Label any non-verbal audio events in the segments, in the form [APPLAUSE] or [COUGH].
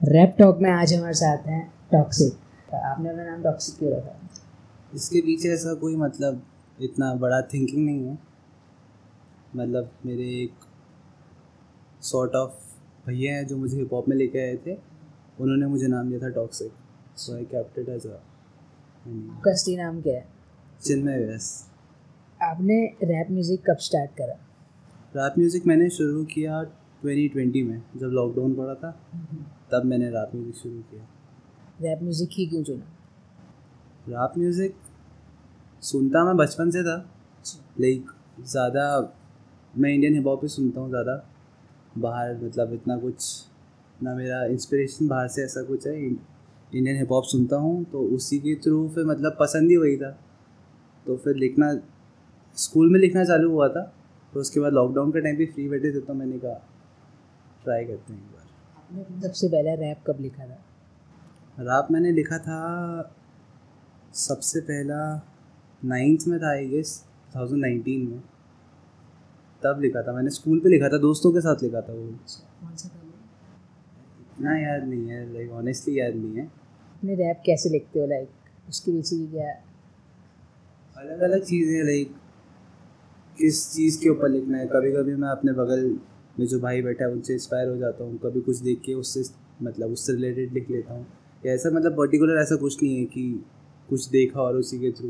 Rap talk में आज हमारे साथ हैं टॉक्सिक आपने अपना नाम टॉक्सिक क्यों रखा? इसके पीछे ऐसा कोई मतलब इतना बड़ा थिंकिंग नहीं है। मतलब मेरे एक सॉर्ट ऑफ़ भैया हैं जो मुझे हिप हॉप में लेके आए थे। उन्होंने मुझे नाम दिया था toxic so I kept it as आपका असली नाम क्या है? चिन्मय व्यास। आपने रैप म्यूज़िक कब स्टार्ट करा? रैप म्यूज़िक मैंने शुरू किया 2020 में जब लॉकडाउन पड़ा था। तब मैंने रैप म्यूज़िक शुरू किया। रैप म्यूज़िक ही क्यों चुना? रैप म्यूज़िक सुनता मैं बचपन से था। लाइक ज़्यादा मैं इंडियन हिप हॉप ही सुनता हूँ ज़्यादा। बाहर मतलब इतना कुछ ना मेरा इंस्पिरेशन बाहर से ऐसा कुछ है। इंडियन हिप हॉप सुनता हूँ तो उसी के थ्रू फिर मतलब पसंद ही वही था। तो फिर लिखना स्कूल में लिखना चालू हुआ था। तो उसके बाद लॉकडाउन के टाइम भी फ्री बैठे थे तो मैंने कहा ट्राई करते हैं सबसे पहला रैप कब लिखा था? रैप मैंने लिखा था सबसे पहला नाइन्थ में था आई गेस नाइनटीन में। तब लिखा था मैंने स्कूल पे लिखा था दोस्तों के साथ लिखा था वो। कौन सा था इतना याद नहीं है लाइक ऑनेस्टली याद नहीं है। अपने रैप कैसे लिखते हो लाइक उसके पीछे क्या? अलग अलग चीज़ें लाइक किस चीज़ के ऊपर लिखना है? कभी कभी मैं अपने बगल में जो भाई बैठा है उनसे इंस्पायर हो जाता हूँ कभी कुछ देख के उससे मतलब उससे रिलेटेड लिख लेता हूँ। या ऐसा मतलब पर्टिकुलर ऐसा कुछ नहीं है कि कुछ देखा और उसी के थ्रू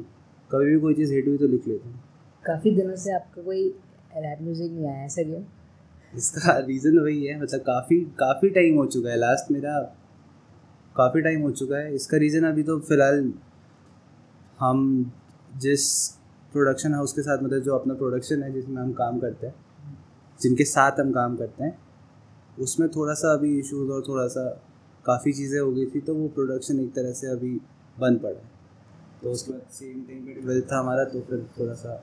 कभी भी कोई चीज़ हिट हुई तो लिख लेता हूँ। काफ़ी दिनों से आपका कोई रैप म्यूज़िक नहीं आया ऐसा क्यों इसका रीज़न वही है मतलब काफ़ी काफ़ी टाइम हो चुका है। लास्ट मेरा काफ़ी टाइम हो चुका है। इसका रीज़न अभी तो फ़िलहाल हम जिस प्रोडक्शन हाउस के साथ मतलब जो अपना प्रोडक्शन है जिसमें हम काम करते हैं जिनके साथ हम काम करते हैं उसमें थोड़ा सा अभी इश्यूज़ और थोड़ा सा काफ़ी चीज़ें हो गई थी तो वो प्रोडक्शन एक तरह से अभी बंद पड़ा तो उसके बाद सेम टाइम पे ट्वेल्थ था हमारा तो फिर थोड़ा सा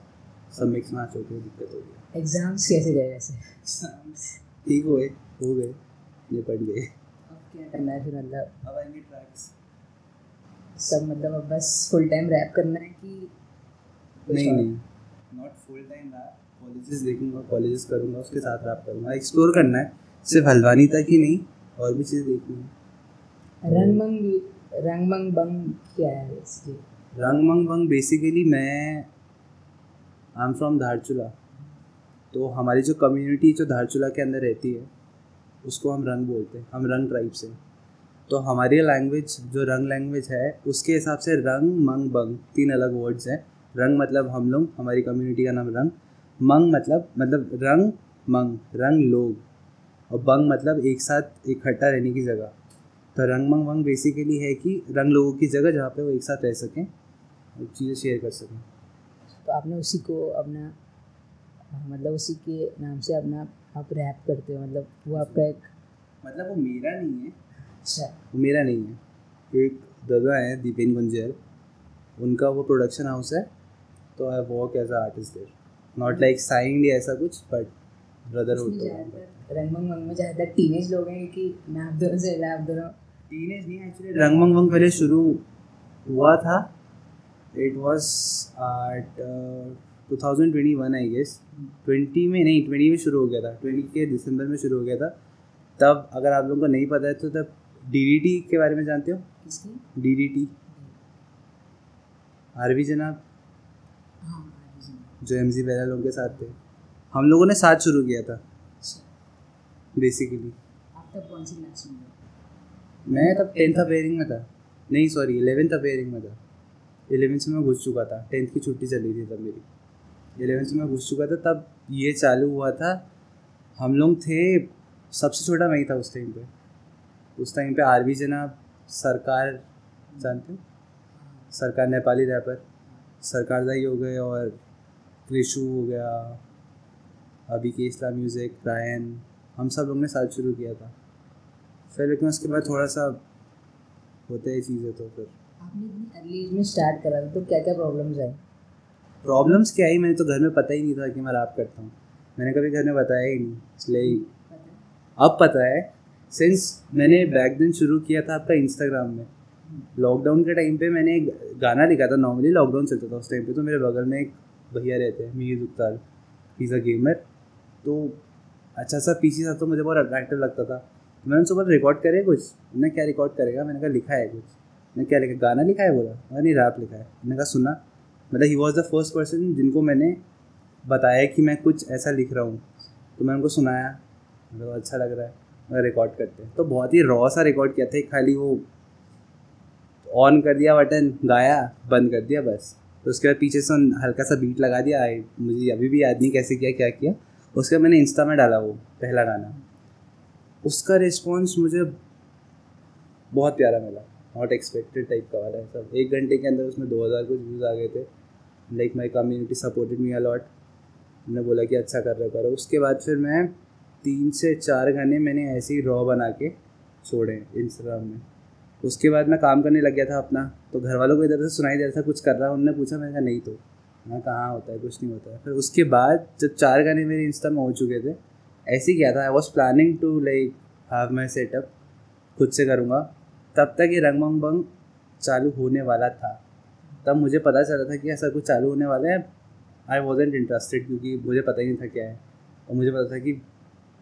सब मिक्स मैच हो गया दिक्कत हो गई एग्ज़ाम्स कैसे गए वैसे? ठीक हुए हो गए निपट गए। अब क्या करना है फिर मतलब? अब आएँगे ट्रैक्स सब मतलब अब बस फुल टाइम रैप करना है कि नहीं नहीं not full time rap colleges देखूँगा कॉलेजेस करूँगा उसके साथ रैप करूँगा। एक्सप्लोर करना है सिर्फ़ हल्द्वानी तक ही नहीं और भी चीज़ देखनी है। रंगमंग रंगमंग बंग क्या है इसकी? रंगमंग बंग बेसिकली मैं आई एम फ्रॉम धारचूला। तो हमारी जो कम्युनिटी जो धारचूला के अंदर रहती है उसको हम रंग बोलते हैं हम रंग ट्राइब से तो हमारी लैंग्वेज जो रंग लैंग्वेज है उसके हिसाब से रंग मंग बंग तीन अलग वर्ड्स हैं। रंग मतलब हम लोग हमारी कम्युनिटी का नाम रंग। मंग मतलब मतलब रंग मंग रंग लोग। और बंग मतलब एक साथ इकट्ठा रहने की जगह। तो रंग मंग वंग बेसिकली है कि रंग लोगों की जगह जहाँ पे वो एक साथ रह सकें और चीज़ें शेयर कर सकें। तो आपने उसी को अपना मतलब उसी के नाम से अपना आप रैप करते हो मतलब वो आपका एक मतलब वो मेरा नहीं है। अच्छा। वो मेरा नहीं है। एक दादा है दीपेन गुंजर। उनका वो प्रोडक्शन हाउस है तो I work as a artist there not like signed या ऐसा कुछ बट ब्रदरहुड उसमें तो रंगमंग में ज़्यादातर टीनेज लोग हैं कि मैं आप दोनों से आप दोनों टीनेज नहीं एक्चुअली रंगमंग वंग पहले शुरू हुआ था। It was at two thousand twenty one I guess twenty में नहीं ट्वेंटी में शुरू हो गया था। ट्वेंटी के दिसंबर में शुरू हो गया था। तब अगर आप लोगों को नहीं पता है तो तब डी के बारे में जानते हो? किसकी? डी डी टी आरवी जनाब। हाँ जो एम जी बैरा लोगों के साथ थे। हम लोगों ने साथ शुरू किया था। बेसिकली में तब टेंथ अपेयरिंग में था। नहीं सॉरी इलेवेंथ अपेयरिंग में था। इलेवेंथ से मैं घुस चुका था। टेंथ की छुट्टी चली थी तब मेरी। इलेवेंथ से मैं घुस चुका था तब ये चालू हुआ था। हम लोग थे सबसे छोटा मैं ही था उस टाइम पे। उस टाइम पे आरवी जनाब सरकार जानते हो? सरकार नेपाली रैपर सरकार दाई हो गए और क्रिशु हो गया अभी के इस्लाम म्यूज़िक रायन हम सब लोग ने साथ शुरू किया था। फिर लेकिन उसके बाद थोड़ा सा होते हैं चीज़ें तो फिर। आपने इतनी अर्ली एज में स्टार्ट करा था तो क्या क्या प्रॉब्लम्स आई प्रॉब्लम्स क्या आई मैंने तो घर में पता ही नहीं था कि मैं रैप करता हूँ। मैंने कभी घर में बताया ही नहीं। इसलिए अब पता है सिंस मैंने बैक दिन शुरू किया था आपका इंस्टाग्राम में। लॉकडाउन के टाइम पे मैंने एक गाना लिखा था नॉर्मली लॉकडाउन चलता था उस टाइम पे तो मेरे बगल में एक भैया रहते हैं, Mir he is a gamer तो अच्छा सा पीछे था तो मुझे बहुत अट्रैक्टिव लगता था। मैंने उनसे बोला रिकॉर्ड करे कुछ। उन्होंने क्या रिकॉर्ड करेगा? मैंने कहा, लिखा है कुछ। मैंने क्या लिखा? गाना लिखा है बोला? मैंने नहीं रैप लिखा है। मैंने कहा, सुना। मतलब he was the first person जिनको मैंने बताया कि मैं कुछ ऐसा लिख रहा हूँ। तो मैं उनको सुनाया। मतलब अच्छा लग रहा है। मैं रिकॉर्ड करते हैं। तो बहुत ही रॉ सा रिकॉर्ड किया था। खाली वो ऑन कर दिया बटन, गाया, बंद कर दिया, बस। तो उसके बाद पीछे से हल्का सा बीट लगा दिया मुझे अभी भी याद नहीं कैसे किया, क्या किया। उसके बाद मैंने इंस्टा में डाला वो, पहला गाना। उसका रिस्पॉन्स मुझे बहुत प्यारा मिला नॉट एक्सपेक्टेड टाइप का वाला है सब। एक घंटे के अंदर उसमें दो हज़ार कुछ व्यूज़ आ गए थे। Like my community supported me a lot मैंने बोला कि अच्छा कर रहे करो। उसके बाद फिर मैं तीन से चार गाने मैंने ऐसे ही रॉ बना के छोड़े इंस्टाग्राम में। उसके बाद मैं काम करने लग गया था अपना तो घर वालों को इधर से सुनाई दे रहा था, कुछ कर रहा उन्होंने पूछा, मैंने कहा, नहीं तो। मैं कहाँ होता है, कुछ नहीं होता है। फिर उसके बाद जब चार गाने मेरे इंस्टा में हो चुके थे, ऐसे ही किया था। I was planning to like have my setup खुद से करूँगा। तब तक ये रंग मंग बंग चालू होने वाला था। तब मुझे पता चला था कि ऐसा कुछ चालू होने वाला है। आई वॉजेंट इंटरेस्टेड क्योंकि मुझे पता ही नहीं था क्या है। और मुझे पता था कि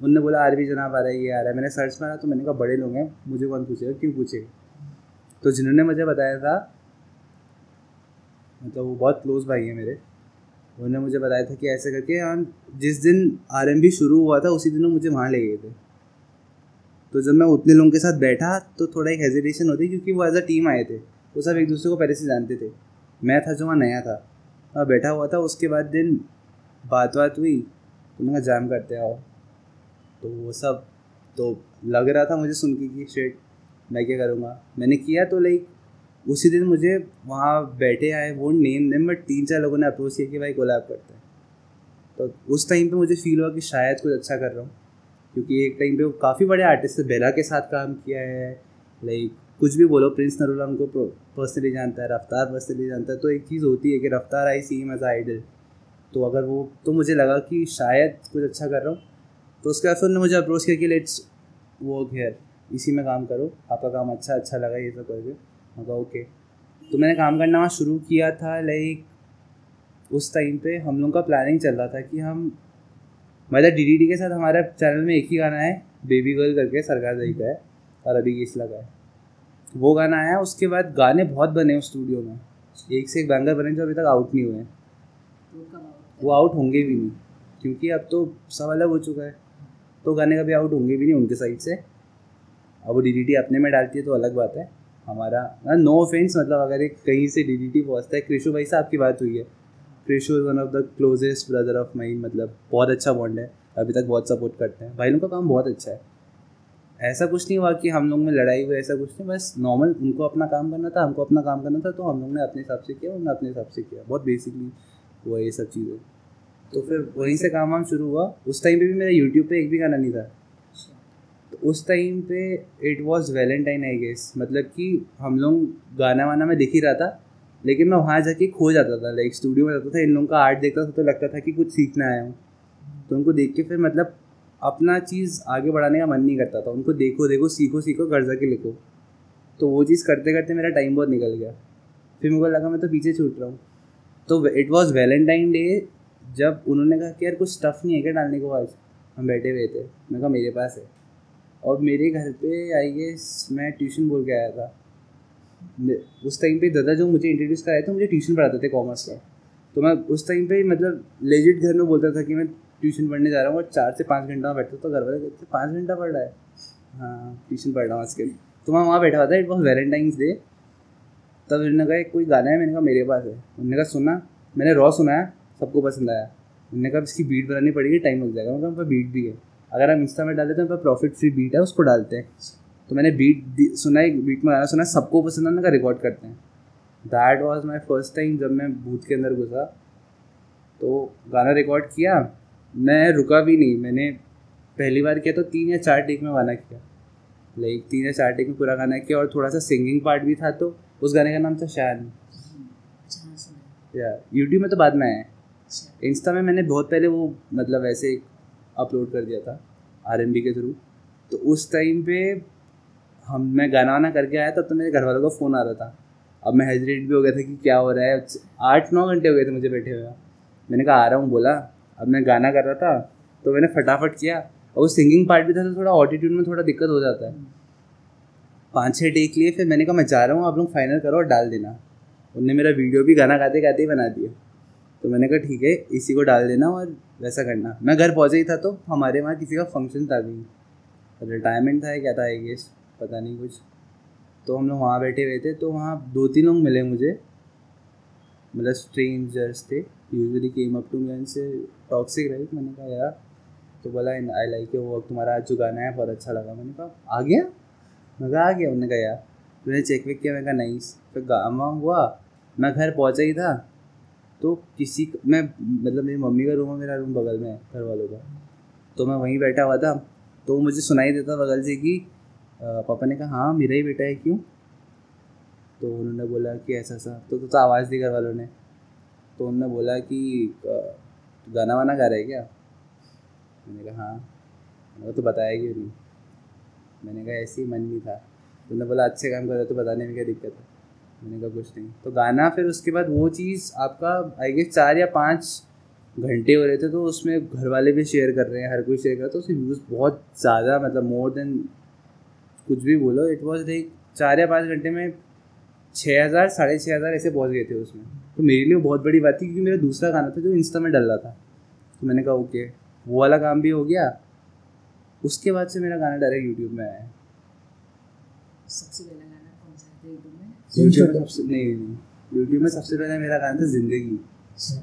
उनने बोला, आर भी जनाब आ रहा है, ये आ रहा है। मैंने सर्च मारा तो मैंने कहा, बड़े लोग हैं, मुझे कौन पूछेगा, क्यों पूछेगा? तो जिन्होंने मुझे बताया था मतलब वो बहुत क्लोज भाई है मेरे, उन्होंने मुझे बताया था कि ऐसे करके हम जिस दिन आरएमबी शुरू हुआ था, उसी दिन वो मुझे वहाँ ले गए थे। तो जब मैं उतने लोगों के साथ बैठा तो थोड़ा एक हेजिटेशन होती क्योंकि वो एज अ टीम आए थे, वो सब एक दूसरे को पहले से जानते थे। मैं था जो वहाँ नया था। वहाँ बैठा हुआ था, उसके बाद दिन बात बात हुई तो मैं जाम करते आओ तो वो सब तो लग रहा था मुझे सुन के कि शेट मैं क्या करूँगा? मैंने किया तो लाइक उसी दिन मुझे वहाँ बैठे आए वो नेम नेम बट तीन चार लोगों ने अप्रोच किया कि भाई कोलैब करते हैं। तो उस टाइम पे मुझे फील हुआ कि शायद कुछ अच्छा कर रहा हूँ, क्योंकि एक टाइम पे काफ़ी बड़े आर्टिस्ट बेला के साथ काम किया है लाइक कुछ भी बोलो प्रिंस नरूला उनको पर्सनली जानता है रफ्तार पर्सनली जानता है तो एक चीज़ होती है कि Raftaar I C as idol तो अगर वो तो मुझे लगा कि शायद कुछ अच्छा कर रहा हूँ तो उसके बाद उन्होंने मुझे अप्रोच किया कि लेट्स वर्क हेयर इसी में काम करो, आपका काम अच्छा अच्छा लगा ये सब करके। मैं कहा, ओके। तो मैंने काम करना वहाँ शुरू किया था लाइक उस टाइम पे हम लोग का प्लानिंग चल रहा था कि हम मतलब डी डी के साथ हमारे चैनल में एक ही गाना है बेबी गर्ल करके, सरकार दही का है, और अभी किस लगा है। वो गाना आया, उसके बाद गाने बहुत बने उस स्टूडियो में। एक से एक बैंगर बने जो अभी तक आउट नहीं हुए हैं। वो आउट होंगे भी नहीं, क्योंकि अब तो सब अलग हो चुका है। तो गाने कभी आउट होंगे भी नहीं उनके साइड से। अब वो डी अपने में डालती है तो अलग बात है। हमारा नो ऑफेंस मतलब अगर एक कहीं से डी डी टी पहुँचता है कृषु भाई से आपकी बात हुई है। Krishu is one of the closest brother of my मतलब बहुत अच्छा बॉन्ड है। अभी तक बहुत सपोर्ट करते हैं। भाई लोग का काम बहुत अच्छा है। ऐसा कुछ नहीं हुआ कि हम लोग में लड़ाई हुई, ऐसा कुछ नहीं। बस नॉर्मल उनको अपना काम करना था, हमको अपना काम करना था तो हम लोग ने अपने हिसाब से किया, उन्होंने अपने हिसाब से किया। बहुत बेसिकली हुआ ये सब चीज़ें। तो फिर वहीं से काम वाम शुरू हुआ। उस टाइम पे भी मेरा यूट्यूब पे एक भी गाना नहीं था। उस टाइम पे it was Valentine I guess मतलब कि हम लोग गाना वाना में दिख ही रहा था, लेकिन मैं वहाँ जाके खो जाता था लाइक स्टूडियो में जाता था, इन लोगों का आर्ट देखता था तो लगता था कि कुछ सीखना आया हूँ। तो उनको देख के फिर मतलब अपना चीज़ आगे बढ़ाने का मन नहीं करता था। उनको देखो देखो, सीखो सीखो, घर जाके लिखो। तो वो चीज़ करते करते मेरा टाइम बहुत निकल गया। फिर मुझे लगा मैं तो पीछे छूट रहा हूँ। तो इट वॉज़ वैलेंटाइन डे जब उन्होंने कहा कि यार कुछ स्टफ़ नहीं है क्या डालने को आज? हम बैठे हुए थे। मैं कहा मेरे पास है। और मेरे घर पे आई गेस मैं ट्यूशन बोल के आया था। उस टाइम पे दादा जो मुझे इंट्रोड्यूस कराए थे मुझे ट्यूशन पढ़ाते थे कॉमर्स का। तो मैं उस टाइम पे मतलब लेजिट घर में बोलता था कि मैं ट्यूशन पढ़ने जा रहा हूँ और चार से पाँच घंटा में बैठता तो घर वाले कहते पाँच घंटा पढ़ रहा है? हाँ ट्यूशन पढ़ रहा हूँ आजकल तो मैं वहाँ बैठा हुआ था इट वॉज़ वैलेंटाइंस डे तब उन्होंने कहा कोई गाना है मैंने कहा, मेरे पास है। उन्होंने कहा, सुना। मैंने रॉ सुनाया, सबको पसंद आया। उन्होंने कहा इसकी बीट बनानी पड़ेगी टाइम लग जाएगा। मतलब बीट भी है। अगर हम इंस्टा में डाल देते हैं तो प्रॉफिट फ्री बीट है उसको डालते हैं। तो मैंने बीट सुना है बीट में गाना सुना सबको पसंद आने का रिकॉर्ड करते हैं। That was my first time जब मैं बूथ के अंदर घुसा। तो गाना रिकॉर्ड किया मैं रुका भी नहीं। मैंने पहली बार किया तो तीन या चार टेक में गाना किया। लाइक तीन या चार टेक में पूरा गाना किया और थोड़ा सा सिंगिंग पार्ट भी था तो उस गाने का नाम था शान या यूट्यूब में तो बाद में आया इंस्टा में मैंने बहुत पहले वो मतलब ऐसे अपलोड कर दिया था आर के थ्रू तो उस टाइम पे हम, मैं गाना वाना करके आया तब तो मेरे घर वालों का फ़ोन आ रहा था। अब मैं हेजिटेट भी हो गया था कि क्या हो रहा है। आठ, नौ घंटे हो गए थे मुझे बैठे हुए। मैंने कहा, आ रहा हूँ, बोला। अब मैं गाना कर रहा था तो मैंने फटाफट किया। और वो सिंगिंग पार्ट भी था तो थोड़ा ऑटिट्यूड में थोड़ा दिक्कत हो जाता है। पाँच छः टेक लिए फिर मैंने कहा, मैं जा रहा हूँ, आप लोग फाइनल करो और डाल देना। उनने मेरा वीडियो भी गाना गाते गाते ही बना दिया। तो मैंने कहा, ठीक है, इसी को डाल देना और वैसा करना। मैं घर पहुँचा ही था तो हमारे वहाँ किसी का फ़ंक्शन था भी। रिटायरमेंट था क्या था आई पता नहीं कुछ। तो हम लोग वहाँ बैठे हुए थे तो वहाँ दो तीन लोग मिले मुझे। मतलब स्ट्रेंजर्स थे। Usually came up to me से टॉक्सिक राइट मैंने कहा यार तो बोला आई लाइक वो तुम्हारा आज जो गाना है, बहुत अच्छा लगा। मैंने कहा, आ गया? मैं कहा, आ गया. उन्होंने कहा यार मैंने चेक वेक किया, मैंने कहा नहीं फिर गामा हुआ। मैं घर पहुँचा ही था। तो किसी मैं मतलब मेरी मम्मी का रूम है मेरा रूम बगल में है घर वालों का। तो मैं वहीं बैठा हुआ था तो मुझे सुनाई देता बगल से कि पापा ने कहा हाँ मेरा ही बेटा है क्यों? तो उन्होंने बोला कि ऐसा ऐसा तो तो, तो आवाज़ दी घर वालों ने। तो उन्होंने बोला कि गाना वाना गा रहे क्या? मैंने कहा हाँ। वो तो बताया क्यों नहीं? मैंने कहा ऐसे ही मन नहीं था। तो उन्होंने बोला अच्छे काम कर रहे तो बताने में क्या दिक्कत है? मैंने कहा कुछ नहीं। तो गाना फिर उसके बाद वो चीज़ आपका आई गेस चार या पाँच घंटे हो रहे थे तो उसमें घर वाले भी शेयर कर रहे हैं, हर कोई शेयर कर रहा तो उसके व्यूज़ बहुत ज़्यादा मतलब मोर देन कुछ भी बोलो इट वॉज़ लाइक चार या पाँच घंटे में छः हज़ार, साढ़े छः हज़ार ऐसे पहुँच गए थे उसमें। तो मेरे लिए बहुत बड़ी बात थी, क्योंकि मेरा दूसरा गाना था जो इंस्टा में डल रहा था। तो मैंने कहा, ओके। वो वाला काम भी हो गया। उसके बाद से मेरा गाना डायरेक्ट यूट्यूब में आया सबसे पहला गाना कौन सा था यूट्यूब में? यूट्यूब में सबसे नहीं नहीं यूट्यूब में सबसे पहले मेरा गाना था ज़िंदगी। अच्छा।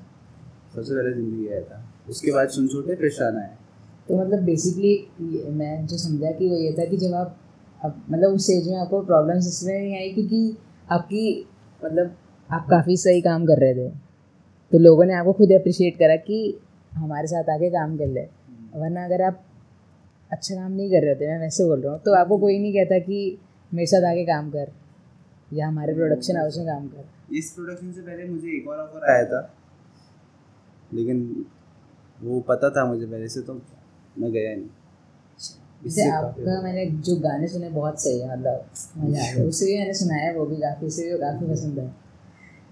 सबसे पहले ज़िंदगी आया था। उसके बाद सुन छोटे फिर शान आया। तो मतलब बेसिकली मैं जो समझा कि वो ये था कि जब आप अब मतलब उस स्टेज में आपको प्रॉब्लम्स इसलिए नहीं आई क्योंकि आपकी मतलब आप काफ़ी सही काम कर रहे थे। तो लोगों ने आपको खुद अप्रिशिएट करा कि हमारे साथ आके काम कर ले। वरना अगर आप अच्छा काम नहीं कर रहे होते मैं वैसे बोल रहा हूँ तो आपको कोई नहीं कहता कि मेरे साथ आके काम कर। या हमारे प्रोडक्शन हाउस में काम कर। इस प्रोडक्शन से पहले मुझे एक और ऑफ़र आया था। लेकिन वो पता था मुझे पहले से तो मैं गया नहीं। जैसे आपका मैंने जो गाने सुने बहुत सही है मतलब मज़ा आ गया उससे भी मैंने सुना है वो भी काफ़ी उसे भी काफ़ी पसंद है।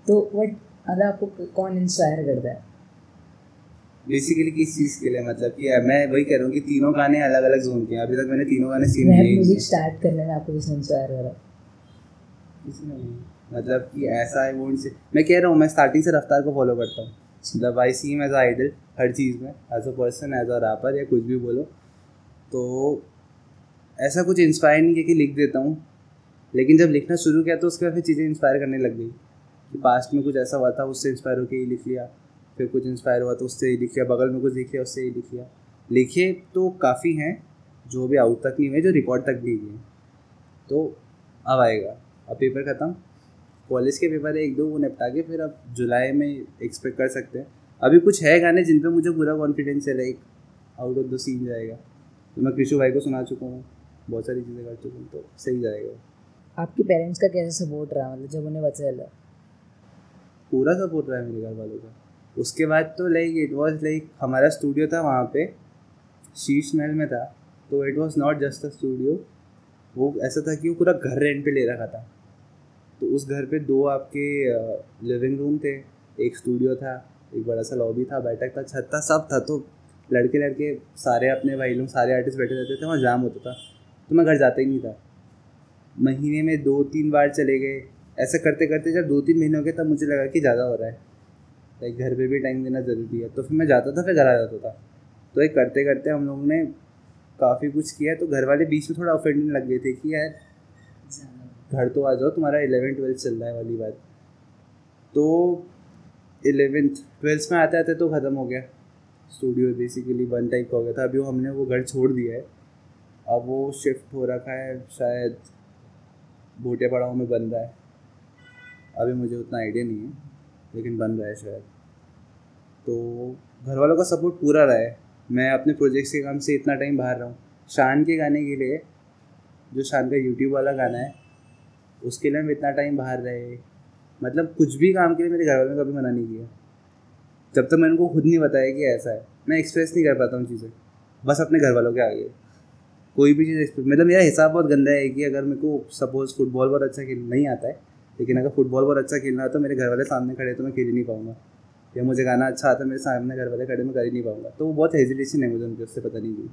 तो बट मतलब आपको कौन इंस्पायर करता है? बेसिकली किस चीज़ के लिए? मतलब कि मैं वही कह रहा हूँ कि तीनों गाने अलग अलग जोन के हैं। अभी तक मैंने तीनों गाने सीन रैप म्यूज़िक स्टार्ट करने में आपको किसने इंस्पायर करा? मतलब कि ऐसा आई वोंट से मैं कह रहा हूँ, मैं स्टार्टिंग से रफ्तार को फॉलो करता हूँ। मतलब I see him as idol हर चीज़ में as a person as a rapper या कुछ भी बोलो। तो ऐसा कुछ इंस्पायर नहीं किया कि लिख देता हूँ। लेकिन जब लिखना शुरू किया तो उसके बाद फिर चीज़ें इंस्पायर करने लग गई। कि पास्ट में कुछ ऐसा हुआ था, उससे इंस्पायर होकर ही लिख लिया। फिर कुछ इंस्पायर हुआ तो उससे ही लिख लिया। बगल में कुछ लिख लिया, उससे ही लिख लिया। लिखे तो काफ़ी हैं, जो भी आउट तक नहीं हुए, जो रिकॉर्ड तक भी हुए। तो अब आएगा। अब पेपर ख़त्म कॉलेज के पेपर है एक दो वो निपटा के फिर अब जुलाई में एक्सपेक्ट कर सकते हैं। अभी कुछ है गाने जिन पे मुझे पूरा कॉन्फिडेंस है like out of the scene जाएगा। तो मैं कृषु भाई को सुना चुका हूँ। बहुत सारी चीज़ें कर चुका हूँ तो सही जाएगा। आपके पेरेंट्स का कैसे सपोर्ट रहा मतलब जब उन्हें पता चला? पूरा सपोर्ट रहा है मेरे घर वालों का। उसके बाद तो लाइक इट वॉज़ लाइक हमारा स्टूडियो था वहाँ पे। शीश महल में था। तो it was not just a studio वो ऐसा था कि वो पूरा घर रेंट पे ले रखा था। तो उस घर पे दो आपके लिविंग रूम थे, एक स्टूडियो था, एक बड़ा सा लॉबी था, बैठक था, छत था, सब था तो लड़के लड़के सारे अपने भाई लोग, सारे आर्टिस्ट बैठे रहते थे, वहाँ जाम होता था तो मैं घर जाता ही नहीं था। महीने में दो तीन बार चले गए, ऐसा करते करते जब दो तीन महीने हो गए, तब मुझे लगा कि ज़्यादा हो रहा है। लाइक घर पे भी टाइम देना ज़रूरी है तो फिर मैं जाता था, फिर घर आ जाता था। तो एक करते करते हम लोगों ने काफ़ी कुछ किया तो घर वाले बीच में थोड़ा ऑफेंडिंग लग गए थे कि यार घर तो आ जाओ, तुम्हारा इलेवन ट्वेल्थ चल रहा है वाली बात। तो इलेवेंथ ट्वेल्थ में आते आते तो ख़त्म हो गया। स्टूडियो बेसिकली वन टाइप का हो गया था। अभी हमने वो घर छोड़ दिया है। अब वो शिफ्ट हो रखा है, शायद भोटिया पड़ाव में बन रहा है। अभी मुझे उतना आइडिया नहीं है, लेकिन बन रहा है शायद। तो घर वालों का सपोर्ट पूरा रहा है। मैं अपने प्रोजेक्ट्स के काम से इतना टाइम बाहर रहा हूँ। शान के गाने के लिए, जो शान का यूट्यूब वाला गाना है उसके लिए हम इतना टाइम बाहर रहे। मतलब कुछ भी काम के लिए मेरे घर वालों ने कभी मना नहीं किया। जब तक तो मैंने उनको खुद नहीं बताया कि ऐसा है, मैं एक्सप्रेस नहीं कर पाता हूँ चीज़ें बस अपने घर वालों के आगे। कोई भी चीज़ एक्सप्रेस मतलब मेरा हिसाब बहुत गंदा है कि अगर मेरे को सपोज़ फुटबॉल बहुत अच्छा खेल नहीं आता है, लेकिन अगर फुटबॉल बहुत अच्छा खेलना है तो मेरे घर वाले सामने खड़े तो मैं खेल ही नहीं पाऊँगा। या मुझे गाना अच्छा आता है, मेरे सामने घर वाले खड़े मैं कर ही नहीं पाऊँगा। तो वो बहुत हेजिटेशन है मुझे उनके उससे पता नहीं क्यों।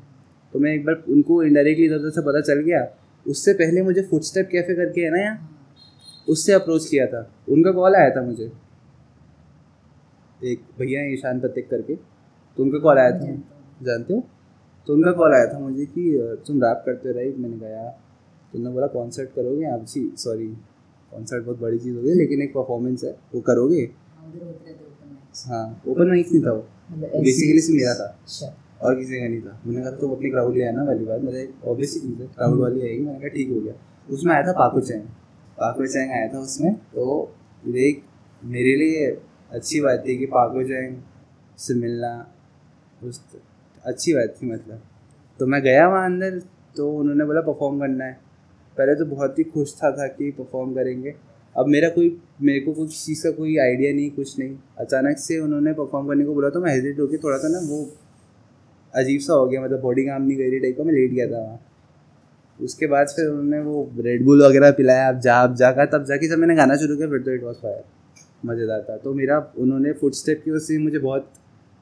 तो मैं एक बार उनको इनडायरेक्टली इधर उधर से पता चल गया उससे पहले मुझे फुटस्टेप कैफ़े करके है ना यहाँ? उससे अप्रोच किया था। उनका कॉल आया था मुझे। एक भैया हैं ईशान पतिक करके। तो उनका कॉल आया था। जानते हो? तो उनका कॉल आया था मुझे कि तुम रैप करते हो रहे मैंने कहा यार तुमने बोला कॉन्सर्ट करोगे आप जी सॉरी कॉन्सर्ट बहुत बड़ी चीज़ होगी लेकिन एक परफॉर्मेंस है वो करोगे? हाँ ओपन माइक नहीं था वो। बेसिकली से मेरा था। अच्छा। और किसी का नहीं था मैंने कहा तो अपनी क्राउड ले आना वाली बात मेरे ऑब्वियसली क्राउड वाली आएगी मैंने कहा, ठीक हो गया। उसमें आया था पाकू चैंग पाकू चैंग आया था उसमें तो एक मेरे लिए अच्छी बात थी कि पाकू चैंग से मिलना उस अच्छी बात थी मतलब। तो मैं गया वहाँ अंदर तो उन्होंने बोला परफॉर्म करना है। पहले तो बहुत ही खुश था था कि परफॉर्म करेंगे। अब मेरा कोई, मेरे को कुछ चीज़ का कोई आइडिया नहीं, कुछ नहीं। अचानक से उन्होंने परफॉर्म करने को बोला तो मैं हेजिट होकर थोड़ा सा ना वो अजीब सा हो गया मतलब बॉडी काम नहीं कर रही टाइप का मैं लेट गया था वहाँ। उसके बाद फिर उन्होंने वो रेड बुल वगैरह पिलाया, अब जा, अब जाकर, तब जाके जब मैंने गाना शुरू किया, फिर तो इट वॉज़ फायर मज़ेदार था। तो मेरा, उन्होंने फुट स्टेप की वजह से मुझे बहुत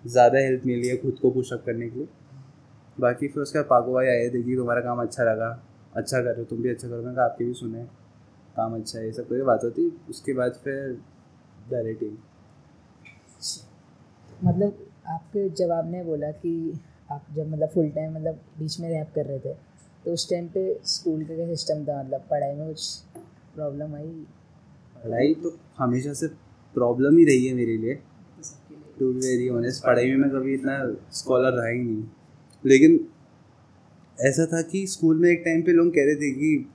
ज़्यादा हेल्प मिली है खुद को पुशअप करने के लिए। बाकी फिर उसके बाद पाको भाई आए थे देखिए तुम्हारा काम अच्छा लगा अच्छा कर तुम भी अच्छा करो। मैं आपके भी सुने, काम अच्छा है, ये सब कोई बात होती। उसके बाद फिर डायरेक्टिंग मतलब आपके जब आपने बोला कि आप जब मतलब फुल टाइम मतलब बीच में रैप कर रहे थे तो उस टाइम पे स्कूल का क्या सिस्टम था? मतलब पढ़ाई में कुछ प्रॉब्लम आई? पढ़ाई तो हमेशा से प्रॉब्लम ही रही है मेरे लिए टू बी वेरी ऑनेस्ट पढ़ाई में मैं कभी इतना स्कॉलर रहा ही नहीं। लेकिन ऐसा था कि स्कूल में एक टाइम पे लोग कह रहे थे कि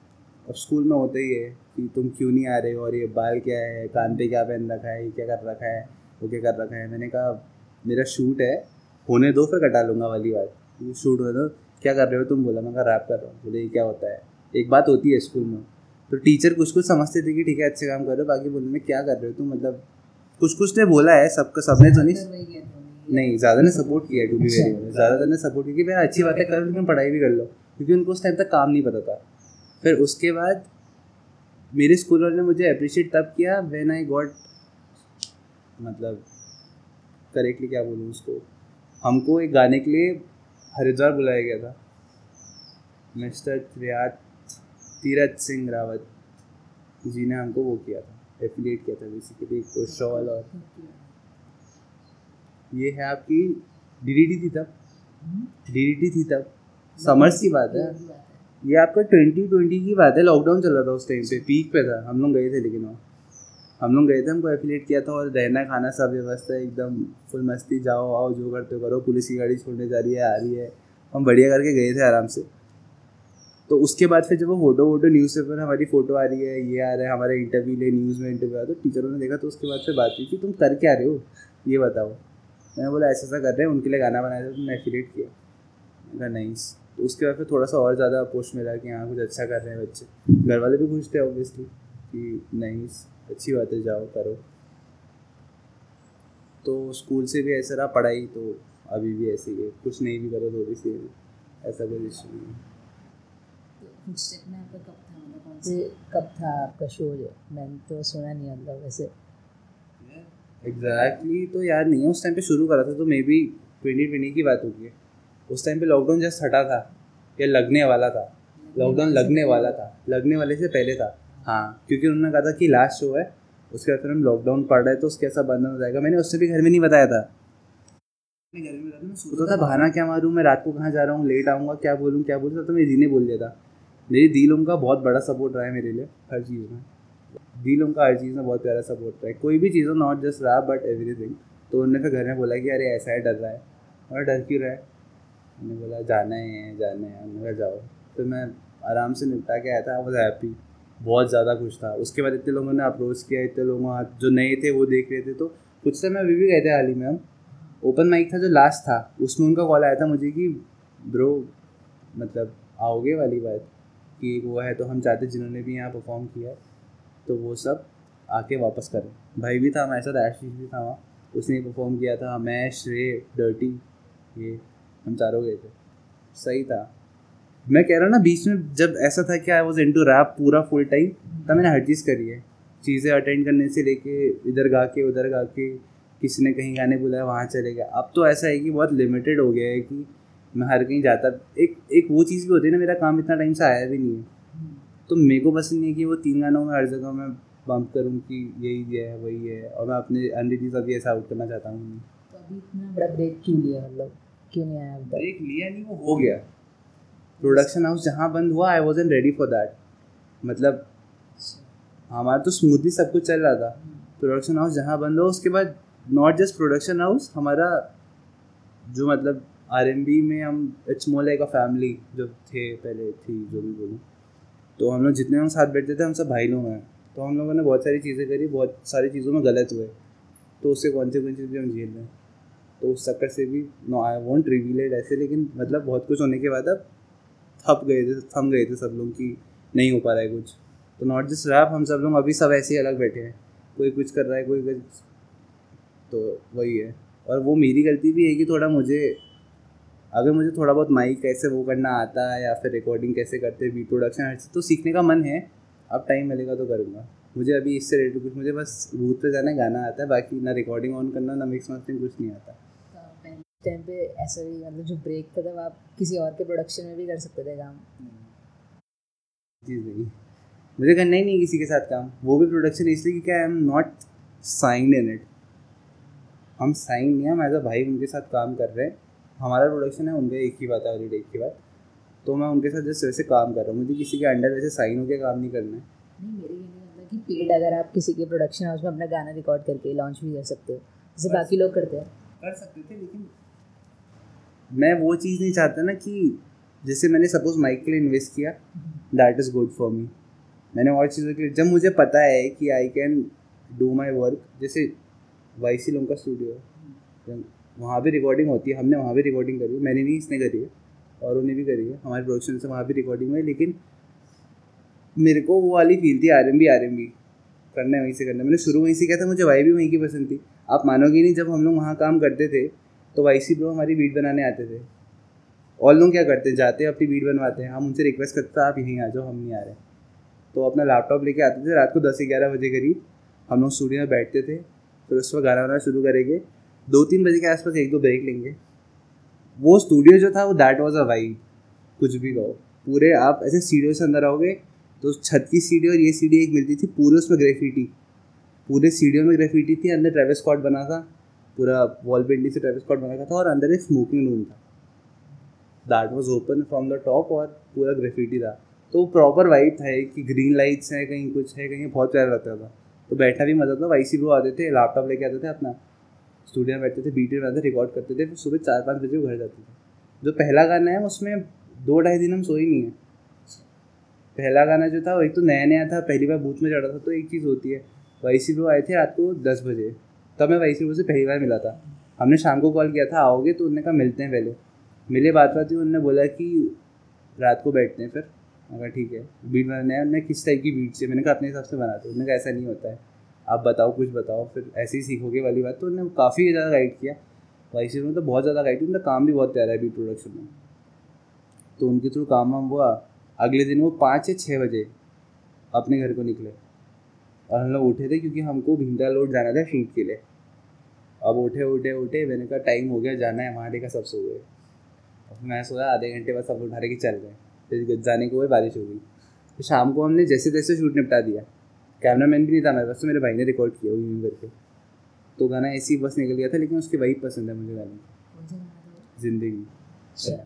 अब स्कूल में होता ही है कि तुम क्यों नहीं आ रहे हो? और ये बाल क्या है? कान पे क्या पहन रखा है? ये क्या कर रखा है? वो क्या कर रखा है? मैंने कहा, मेरा शूट है। होने दो फिर कटा लूँगा वाली बात। शूट हो तो क्या कर रहे हो? तुम बोला मैं कहा रैप कर रहा हूँ। बोले ये क्या होता है? एक बात होती है स्कूल में। तो टीचर कुछ कुछ समझते थे कि ठीक है अच्छे काम कर रहे हो बाकी बोले क्या कर रहे हो तुम? मतलब कुछ कुछ ने बोला है सबका सबने तो नहीं नहीं ज़्यादा ने सपोर्ट किया टू बी वेरी ज़्यादातर ने सपोर्ट किया कि मैं अच्छी बातें कर लेकिन पढ़ाई भी कर लो। क्योंकि उनको उस टाइम तक काम नहीं पता था। फिर उसके बाद मेरे स्कूल वाले ने मुझे अप्रिशिएट तब किया व्हेन आई गॉट मतलब करेक्टली क्या बोलूँ उसको? हमको एक गाने के लिए हरिद्वार बुलाया गया था। मिस्टर त्रियात, तीरथ सिंह रावत जी ने हमको वो किया था एफिलिएट किया था बेसिकली एक शॉल और ये है आपकी डीडीटी थी तब? डीडीटी थी तब? समर्स की बात है? ये आपका ट्वेंटी ट्वेंटी की बात है लॉकडाउन चल रहा था उस टाइम पे पीक पे था, हम लोग गए थे लेकिन वहाँ। हम लोग गए थे, हमको एफिलेट किया था और रहना, खाना सब व्यवस्था है एकदम फुल मस्ती, जाओ, आओ, जो करते करो, पुलिस की गाड़ी छोड़ने जा रही है, आ रही है। हम बढ़िया करके गए थे आराम से। तो उसके बाद फिर जब वो फ़ोटो वोटो न्यूज़ पेपर हमारी फ़ोटो आ रही है, ये आ रहा है, हमारे इंटरव्यू ले न्यूज़ में इंटरव्यू आ तो टीचरों ने देखा तो उसके बाद फिर बात की कि तुम कर क्या रहे हो? ये बताओ। मैंने बोला, ऐसा ऐसा कर रहे हैं, उनके लिए गाना बनाया था तो एफिलेट किया। मैंने नहीं। तो उसके बाद फिर थोड़ा सा और ज़्यादा पोस्ट मिला कि हाँ कुछ अच्छा कर रहे हैं बच्चे। घर वाले भी खुश थे ऑब्वियसली कि नहीं अच्छी बात है जाओ करो। तो स्कूल से भी ऐसा रहा पढ़ाई तो अभी भी ऐसे ही है। कुछ नहीं भी करो तो भी सेम ऐसा कोई इशू नहीं मतलब कब था आपका शो जो मैंने तो सुना नहीं मतलब वैसे। एग्जैक्टली exactly, तो याद नहीं है उस टाइम पे शुरू करा था तो मे बी ट्वेंटी ट्वेंटी की बात होगी। उस टाइम पे लॉकडाउन जस्ट हटा था या लगने वाला था। लॉकडाउन लगने वाला था। लगने वाले से पहले था। हाँ क्योंकि उन्होंने कहा था कि लास्ट शो है, उसके बाद फिर हम लॉकडाउन पड़ रहे हैं तो उसके ऐसा बंद हो जाएगा। मैंने उससे भी घर में नहीं बताया था। घर में मैं सोचता था, बहाना क्या मारूँ, मैं रात को कहाँ जा रहा हूँ लेट आऊँगा, क्या बोलूँ क्या बोलूँ? तो मैं दी ने बोल दिया था। मेरी दिलों का बहुत बड़ा सपोर्ट रहा है मेरे लिए, हर चीज़ में। दिलों का हर चीज़ में बहुत प्यारा सपोर्ट रहा है। कोई भी चीज़ हो नॉट जस्ट रहा बट एवरीथिंग तो उन्होंने फिर घर में बोला कि, अरे, ऐसा है, डर रहा है। और डर क्यों रहा है? उन्होंने बोला, जाना है जाना है। उन्होंने जाओ। फिर मैं आराम से निपटा के आया था आई वॉज़ हैप्पी बहुत ज़्यादा खुश था। उसके बाद इतने लोगों ने अप्रोच किया, इतने लोगों जो नए थे वो देख रहे थे। तो कुछ समय अभी भी गए थे हाल ही में हम। ओपन माइक था जो लास्ट था, उसमें उनका कॉल आया था मुझे कि ब्रो मतलब आओगे वाली बात? कि वो है तो हम चाहते जिन्होंने भी यहाँ परफॉर्म किया तो वो सब आके वापस करें भाई भी था, हमारे साथ एशिश भी था वहाँ। उसने परफॉर्म किया था। मैं श्रे डर्टी ये हम चारों गए थे। सही था। मैं कह रहा हूँ ना बीच में जब ऐसा था कि I was into rap पूरा फुल टाइम तब मैंने हर चीज़ करी है। चीज़ें अटेंड करने से लेके इधर गा के उधर गा के किसी ने कहीं गाने बुलाया वहाँ चले गए। अब तो ऐसा है कि बहुत लिमिटेड हो गया है कि मैं हर कहीं जाता एक एक वो चीज़ भी होती है ना मेरा काम इतना टाइम से आया भी नहीं है। तो मेरे को पसंद नहीं है कि वो तीन गानों में हर जगह मैं बम्प करूँ कि यही है वही है और मैं अपने अनरिलीज अभी ऐसा आउट करना चाहता हूँ। तो अभी इतना बड़ा ब्रेक क्यों लिया मतलब? क्यों नहीं आया ब्रेक लिया नहीं वो हो गया। प्रोडक्शन हाउस जहाँ बंद हुआ I was already for that मतलब हमारा तो स्मूथली सब कुछ चल रहा था। प्रोडक्शन हाउस जहाँ बंद हुआ, उसके बाद नॉट जस्ट प्रोडक्शन हाउस हमारा जो मतलब आर एम बी में हम it's more like a family जो थे, पहले थी, जो भी बोलूँ तो हम लोग जितने हम साथ बैठते थे, हम सब भाई लोग हैं। तो हम लोगों ने बहुत सारी चीज़ें करी, बहुत सारी चीज़ों में गलत हुए। तो उससे कॉन्सिक्वेंसेज भी हम झेल रहे हैं। तो उस चक्कर से भी नो आई वॉन्ट रिवीलेड ऐसे, लेकिन मतलब बहुत कुछ होने के बाद अब थप गए थे, थम गए थे सब लोग कि नहीं हो पा रहा है कुछ। तो नॉट जस्ट रैप हम सब लोग अभी सब ऐसे ही अलग बैठे हैं। कोई कुछ कर रहा है, कोई कुछ। तो वही है। और वो मेरी गलती भी है कि थोड़ा मुझे, अगर मुझे थोड़ा बहुत माइक कैसे वो करना आता है या फिर रिकॉर्डिंग कैसे करते हैं बी प्रोडक्शन हर तो सीखने का मन है। अब टाइम मिलेगा तो करूँगा। मुझे अभी इससे रिलेटेड कुछ, मुझे बस रूट पे जाना गाना आता है, बाकी ना रिकॉर्डिंग ऑन करना, ना मिक्स मास्टरिंग कुछ नहीं आता। टाइम पे ऐसा भी मतलब जो ब्रेक था तब आप किसी और के प्रोडक्शन में भी कर सकते थे काम। जी नहीं मुझे करना ही नहीं किसी के साथ काम। वो भी प्रोडक्शन इसलिए क्योंकि I am not signed in it हम साइन नहीं हम एज अ भाई उनके साथ काम कर रहे हैं। हमारा प्रोडक्शन है उनका एक ही बात है ऑलरेडी एक ही बात। तो मैं उनके साथ जस्ट वैसे काम कर रहा हूँ। मुझे किसी के अंडर वैसे साइन होकर काम नहीं करना है। नहीं मेरे कहने मतलब कि पेड अगर आप किसी के प्रोडक्शन हाउस में अपना गाना रिकॉर्ड करके लॉन्च भी कर सकते हो। जैसे बाकी लोग करते हैं। कर सकते थे लेकिन मैं वो चीज़ नहीं चाहता ना कि जैसे मैंने सपोज़ माइक के लिए इन्वेस्ट किया that is good for me मैंने और चीज़ों के लिए, जब मुझे पता है कि I can do my work जैसे वाई सी लोग का स्टूडियो वहाँ भी रिकॉर्डिंग होती है, हमने वहाँ भी रिकॉर्डिंग करी है, मैंने नहीं इसने करी है, और उन्हें भी करी है, हमारे प्रोडक्शन से वहाँ भी रिकॉर्डिंग हुई, लेकिन मेरे को वो वाली फील थी R M B R M B करना है, वहीं से करना मैंने शुरू वहीं से किया था, मुझे वाई भी वहीं की पसंद थी। आप मानोगे नहीं, जब हम लोग वहाँ काम करते थे तो वाई सी ब्रो हमारी बीट बनाने आते थे। और लोग क्या करते, जाते हैं, अपनी बीट बनवाते हैं। हम उनसे रिक्वेस्ट करते आप यहीं आ जाओ, हम नहीं आ रहे। तो अपना लैपटॉप लेके आते थे, रात को दस ग्यारह बजे करीब। हम लोग स्टूडियो में बैठते थे, फिर उस पर गाना वाना शुरू करेंगे। दो तीन बजे के आसपास एक दो ब्रेक लेंगे। वो स्टूडियो जो था, वो दैट वॉज़ अ वाई कुछ भी कहो। पूरे आप ऐसे सीढ़ियों से अंदर आओगे तो छत की सीढ़ी और ये सीढ़ी एक मिलती थी, पूरे उसमें ग्रेफिटी पूरे सीढ़ियों में ग्रेफिटी थी, अंदर ट्रेविस स्कॉट बना था। पूरा वॉल पेंटिंग से ट्रेविस स्कॉट बना था और अंदर एक स्मोकिंग रूम था। That was open from the top और पूरा ग्रेफिटी था। तो प्रॉपर वाइट था कि ग्रीन लाइट्स हैं कहीं, कुछ है कहीं, बहुत प्यारा लगता था। तो बैठना भी मज़ा था वाई सी ब्रो आते थे लैपटॉप लेके आते थे अपना। स्टूडियो में बैठते थे बीटी बनाते रिकॉर्ड करते थे, फिर सुबह चार पाँच बजे घर जाते थे। जो पहला गाना है, उसमें दो ढाई दिन हम सोए नहीं है। पहला गाना जो था एक तो नया नया था, पहली बार बूथ में चढ़ा था तो एक चीज़ होती है। वाई सी आए थे रात को दस बजे। तब मैं वाई सी पहली बार मिला था। हमने शाम को कॉल किया था, आओगे तो उन्होंने कहा मिलते हैं पहले। मिले बात बात हुई उन्होंने बोला कि रात को बैठते हैं फिर। अगर ठीक है। बीट बनाने है उन्होंने किस टाइप की बीट चाहिए? मैंने कहा, अपने हिसाब से बनाते उन्होंने कहा, ऐसा नहीं होता है। आप बताओ, कुछ बताओ, फिर ऐसे ही सीखोगे वाली बात। तो उन्होंने काफ़ी ज़्यादा गाइड किया। वाई में तो बहुत ज़्यादा गाइड उनका काम भी बहुत प्यारा है बीट प्रोडक्शन में। तो उनके थ्रू काम वाम हुआ। अगले दिन वो पाँच या छः बजे अपने घर को निकले। और हम लोग उठे थे क्योंकि हमको भीमता लोड जाना था शूट के लिए। अब उठे उठे उठे मैंने कहा टाइम हो गया जाना है वहाँ देखा सब सो गए। मैं सोया आधे घंटे बाद सब उठा कि चल गए फिर जाने को हुए बारिश हो गई। तो शाम को हमने जैसे तैसे शूट निपटा दिया। कैमरा मैन भी नहीं था मेरे पास तो मेरे भाई ने रिकॉर्ड किया वो यूँ करके। तो गाना ऐसी बस निकल गया था लेकिन उसके वही पसंद है मुझे गाने ज़िंदगी। अच्छा।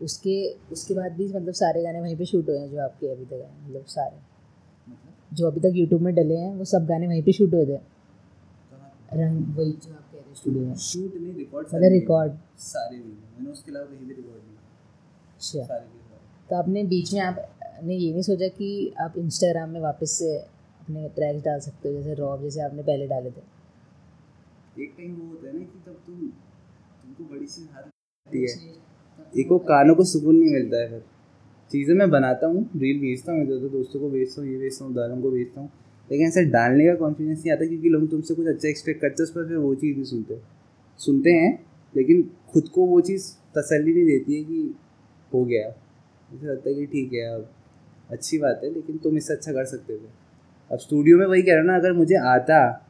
उसके उसके बाद भी मतलब सारे गाने वहीं पे शूट हुए हैं जो आपके अभी तक हैं मतलब सारे। जो अभी तक यूट्यूब में डले हैं वो सब गाने वहीं पे शूट हुए थे। रंग वही जो आप कह रहे स्टूडियो में शूट नहीं रिकॉर्ड मतलब रिकॉर्ड सारे नहीं मैंने उसके अलावा कहीं भी रिकॉर्ड नहीं अच्छा। तो आपने बीच में आपने ये नहीं सोचा कि आप इंस्टाग्राम में वापस से अपने ट्रैक्स डाल सकते हो जैसे रॉब जैसे आपने पहले डाले थे। एक टाइम वो होता है ना कि तब तुम तुमको बड़ी सी हार आती है। एक वो कानों को सुकून नहीं मिलता है फिर। चीज़ें मैं बनाता हूँ रील भेजता हूँ इधर उधर दोस्तों को भेजता हूँ ये भेजता हूँ दालों को भेजता हूँ। लेकिन ऐसे डालने का कॉन्फिडेंस नहीं आता क्योंकि लोग तुमसे कुछ अच्छा एक्सपेक्ट करते हैं, उस पर फिर वो चीज़ नहीं सुनते सुनते हैं, लेकिन खुद को वो चीज़ तसल्ली नहीं देती है कि हो गया। मुझे लगता है कि ठीक है, अब अच्छी बात है, लेकिन तुम इससे अच्छा कर सकते थे अब स्टूडियो में वही कह रहा ना, अगर मुझे आता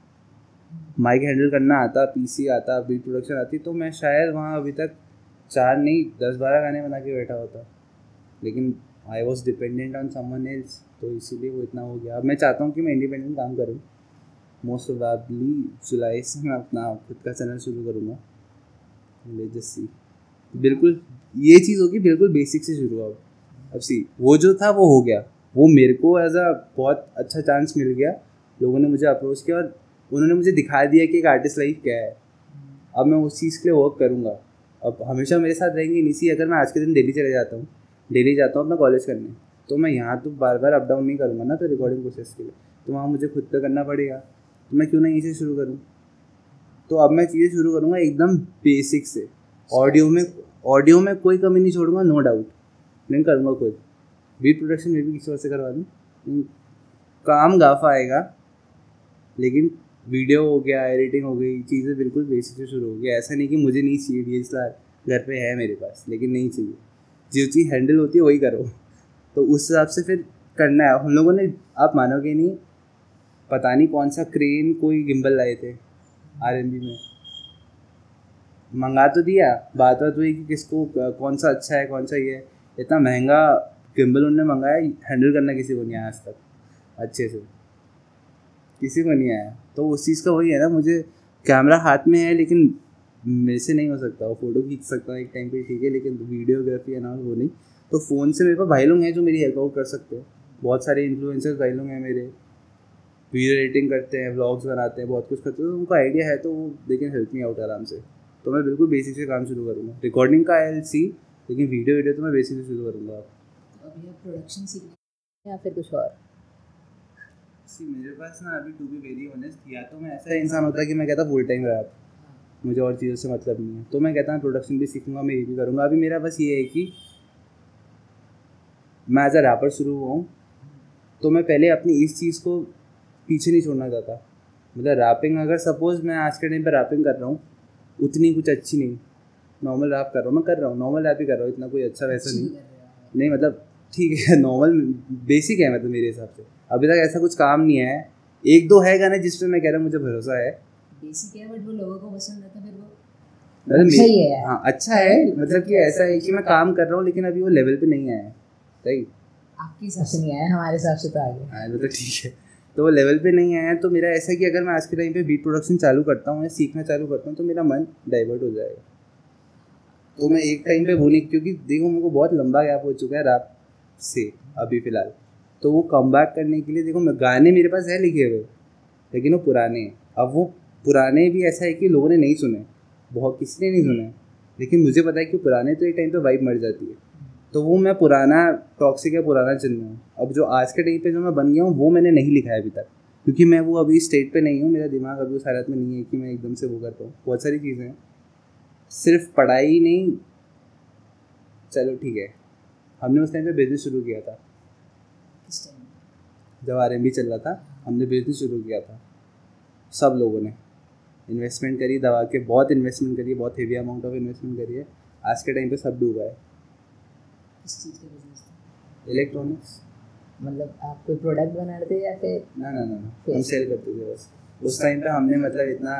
माइक हैंडल करना आता पीसी आता बीट प्रोडक्शन आती तो मैं शायद वहाँ अभी तक चार नहीं, दस बारह गाने बना के बैठा होता। लेकिन I was dependent on someone else तो इसीलिए वो इतना हो गया। अब मैं चाहता हूँ कि मैं इंडिपेंडेंट काम करूँ। मोस्ट प्रोबेबली जुलाई से मैं अपना खुद का चैनल शुरू करूँगा। ले जस्ट बिल्कुल, ये चीज़ होगी, बिल्कुल बेसिक से शुरू अब। अब सी वो जो था, वो हो गया। वो मेरे को एज अ बहुत अच्छा चांस मिल गया। लोगों ने मुझे अप्रोच किया और उन्होंने मुझे दिखा दिया कि एक आर्टिस्ट लाइफ क्या है। अब मैं उस चीज़ के लिए वर्क करूँगा। अब हमेशा मेरे साथ रहेंगे नहीं सी अगर मैं आज के दिन दिल्ली चले जाता हूँ। दिल्ली जाता हूँ अपना कॉलेज करने। तो मैं यहाँ तो बार बार अप डाउन नहीं करूँगा ना तो रिकॉर्डिंग प्रोसेस के लिए। तो वहाँ मुझे खुद पे करना पड़ेगा। तो मैं क्यों ना यहीं से शुरू करूँ? तो अब मैं चीज़ें शुरू करूँगा एकदम बेसिक से। ऑडियो में ऑडियो में कोई कमी नहीं छोड़ूँगा नो डाउट नहीं करूँगा खुद बीट प्रोडक्शन में भी किसी और से करवा दूँ। काम गाफा आएगा। लेकिन वीडियो हो गया एडिटिंग हो गई, चीज़ें बिल्कुल बेसिक से शुरू हो गई। ऐसा नहीं कि मुझे नहीं चाहिए डी एस घर पे है मेरे पास, लेकिन नहीं चाहिए। जो चीज़ हैंडल होती है, वही करो। तो उस हिसाब से फिर करना है। हम लोगों ने, आप मानोगे नहीं, पता नहीं कौन सा क्रेन कोई गिम्बल लाए थे आर में। मंगा तो दिया, बात बात हुई कि किसको, कौन सा अच्छा है, कौन सा ये है। इतना महँगा गिम्बल उनने मंगाया हैंडल करना किसी को नहीं आया आज तक, अच्छे से। किसी को नहीं आया। तो उस चीज़ का वही है ना, मुझे कैमरा हाथ में है, लेकिन मेरे से नहीं हो सकता वो फ़ोटो खींच सकता हूँ एक टाइम पे ठीक है लेकिन वीडियोग्राफी ना वो नहीं। तो फ़ोन से मेरे पास भाई लोग हैं जो मेरी हेल्प आउट कर सकते हैं। बहुत सारे इन्फ्लुएंसर्स भाई लोग हैं मेरे। वीडियो एडिटिंग करते हैं व्लॉग्स बनाते हैं बहुत कुछ करते हैं। तो उनको आइडिया है तो वो they can help me out आराम से। तो मैं बिल्कुल बेसिक से काम शुरू करूँगा। रिकॉर्डिंग का आई सी लेकिन वीडियो वीडियो तो मैं बेसिक से शुरू करूँगा। अभी आप प्रोडक्शन सीख या फिर कुछ और? सी मेरे पास ना अभी टू बी वेरी ऑनेस्ट या तो मैं ऐसा इंसान होता कि मैं कहता फुल टाइम रैप मुझे और चीज़ों से मतलब नहीं है। तो मैं कहता हूँ प्रोडक्शन भी सीखूँगा मैं ये भी करूँगा। अभी मेरा बस ये है कि मैं एज अ रैपर शुरू हुआ हूँ तो मैं पहले अपनी इस चीज़ को पीछे नहीं छोड़ना चाहता। मतलब रैपिंग अगर सपोज़ मैं आज के टाइम पर रैपिंग कर रहा हूँ उतनी कुछ अच्छी नहीं। नॉर्मल रैप कर रहा हूँ मैं कर रहा हूँ। नॉर्मल रैप ही कर रहा हूँ इतना कोई अच्छा वैसा नहीं। नहीं मतलब ठीक है [LAUGHS] नॉर्मल बेसिक है मतलब मेरे हिसाब से। अभी तक ऐसा कुछ काम नहीं है। एक दो है गाने जिस पर मैं कह रहा हूँ मुझे भरोसा है। बेसिक है बट वो लोगों को पसंद आता फिर वो। मतलब अच्छा है हाँ अच्छा है मतलब कि ऐसा है कि मैं काम कर रहा हूँ लेकिन अभी वो लेवल पे नहीं आया सही? आपके हिसाब से नहीं आया हमारे हिसाब से तो आ गया हाँ तो ठीक है। तो वो लेवल पे नहीं आया तो मेरा ऐसा कि अगर मैं आज के टाइम पे बीट प्रोडक्शन चालू करता हूँ या सीखना चालू करता हूँ तो मेरा मन डाइवर्ट हो जाएगा। तो मैं एक टाइम पे वो नहीं क्योंकि देखो मेरे को बहुत लंबा गैप हो चुका है रात से अभी फ़िलहाल। तो वो कम करने के लिए देखो मैं गाने मेरे पास है लिखे हुए लेकिन वो पुराने हैं। अब वो पुराने भी ऐसा है कि लोगों ने नहीं सुने बहुत किसी ने नहीं सुने लेकिन मुझे पता है कि पुराने तो एक टाइम पे वाइब मर जाती है। तो वो मैं पुराना टॉक्सिक या पुराना चल रहा हूँ। अब जो आज के टाइम पे जो मैं बन गया हूँ वो मैंने नहीं लिखा है अभी तक। क्योंकि मैं वो अभी स्टेट पे नहीं हूँ मेरा दिमाग अभी उस हालत में नहीं है कि मैं एकदम से वो कर पाऊँ। बहुत सारी चीज़ें हैं। सिर्फ़ पढ़ाई नहीं चलो ठीक है। हमने उस टाइम पे बिज़नेस शुरू किया था। जब आर एम चल रहा था हमने बिज़नेस शुरू किया था। सब लोगों ने। इन्वेस्टमेंट करी दवा के बहुत इन्वेस्टमेंट करी बहुत हेवी अमाउंट ऑफ़ इन्वेस्टमेंट करी है। आज के टाइम पे सब डूबा है। इलेक्ट्रॉनिक्स मतलब आप कोई प्रोडक्ट बना रहे थे या फिर ना ना ना हम सेल करते थे बस। उस टाइम पे हमने मतलब इतना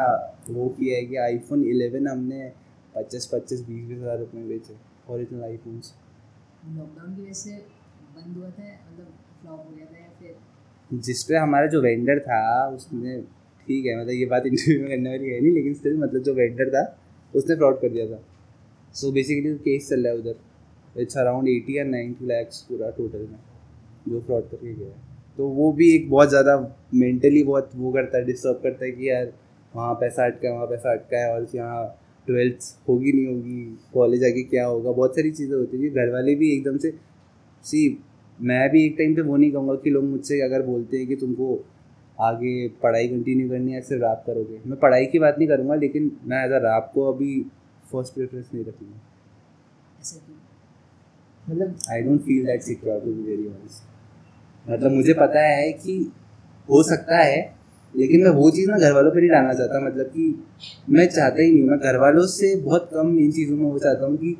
वो किया है कि आईफोन 11 हमने पच्चीस पच्चीस बीस बीस हज़ार रुपये में बेचे ओरिजिनल आईफोन्स लॉकडाउन की वजह से बंद हुआ था मतलब फ्लॉप हो गया था या फिर जिस पे हमारा जो वेंडर था उसने ठीक है मतलब ये बात इंटरव्यू में करने वाली है नहीं, लेकिन स्टिल मतलब जो वेंडर था, उसने फ्रॉड कर दिया था। सो बेसिकली केस चल रहा है उधर इट्स अराउंड एटी या नाइन्टी लैक्स पूरा टोटल में, जो फ्रॉड करके गया है। तो वो भी एक बहुत ज़्यादा मेंटली बहुत वो करता है डिस्टर्ब करता है कि यार, वहाँ पैसा अटका है, वहाँ पैसा अटका है, और यहाँ ट्वेल्थ होगी नहीं होगी कॉलेज आके क्या होगा, बहुत सारी चीज़ें होती हैं घर वाले भी एकदम से सी मैं भी एक टाइम पे वो नहीं कहूँगा कि लोग मुझसे अगर बोलते हैं कि तुमको आगे पढ़ाई कंटिन्यू करनी है सिर्फ़ रैप करोगे। मैं पढ़ाई की बात नहीं करूँगा लेकिन मैं एज अ रैप को अभी फ़र्स्ट प्रेफरेंस नहीं रखूँगा। मतलब I don't feel that secure to be very honest मतलब मुझे पता है कि हो सकता है लेकिन मैं वो चीज़ ना घर वालों पर नहीं डालना चाहता। मतलब कि मैं चाहता ही नहीं मैं घर वालों से बहुत कम इन चीज़ों में वो चाहता हूँ कि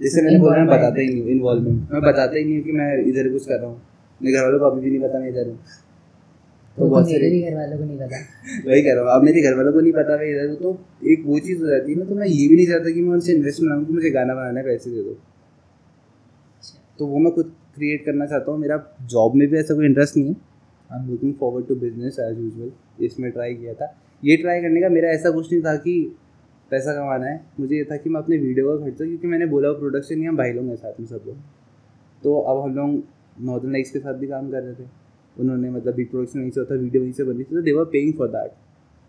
जैसे मैंने बोला मैं बताता ही नहीं हूँ इन्वॉल्वमेंट मैं बताता ही नहीं हूँ कि मैं इधर कुछ कर रहा हूँ। मेरे घर वालों को अभी भी नहीं पता मैं इधर हूँ। तो बहुत मेरे भी घर वालों को नहीं पता। वही कह रहा हूँ अब मेरे घर वालों को नहीं पता भाई इधर तो एक वो चीज़ हो जाती है ना तो मैं ये भी नहीं चाहता कि मैं उनसे इन्वेस्ट मांगूँ कि मुझे गाना बनाने है, पैसे दे दो। तो वो मैं खुद क्रिएट करना चाहता हूँ मेरा जॉब में भी ऐसा कोई इंटरेस्ट नहीं है। I am looking forward to business as usual इसमें ट्राई किया था। ये ट्राई करने का मेरा ऐसा कुछ नहीं था कि पैसा कमाना है मुझे ये था कि मैं अपने वीडियो का खर्चा क्योंकि मैंने बोला वो प्रोडक्शन ही हम भाई लोग हैं साथ में सब लोग। तो अब हम लोग नॉर्दर्न लाइट्स के साथ भी काम कर रहे थे। उन्होंने मतलब बीट प्रोडक्शन वहीं से होता वीडियो वहीं से बनी थी तो देवर पेइंग फॉर दैट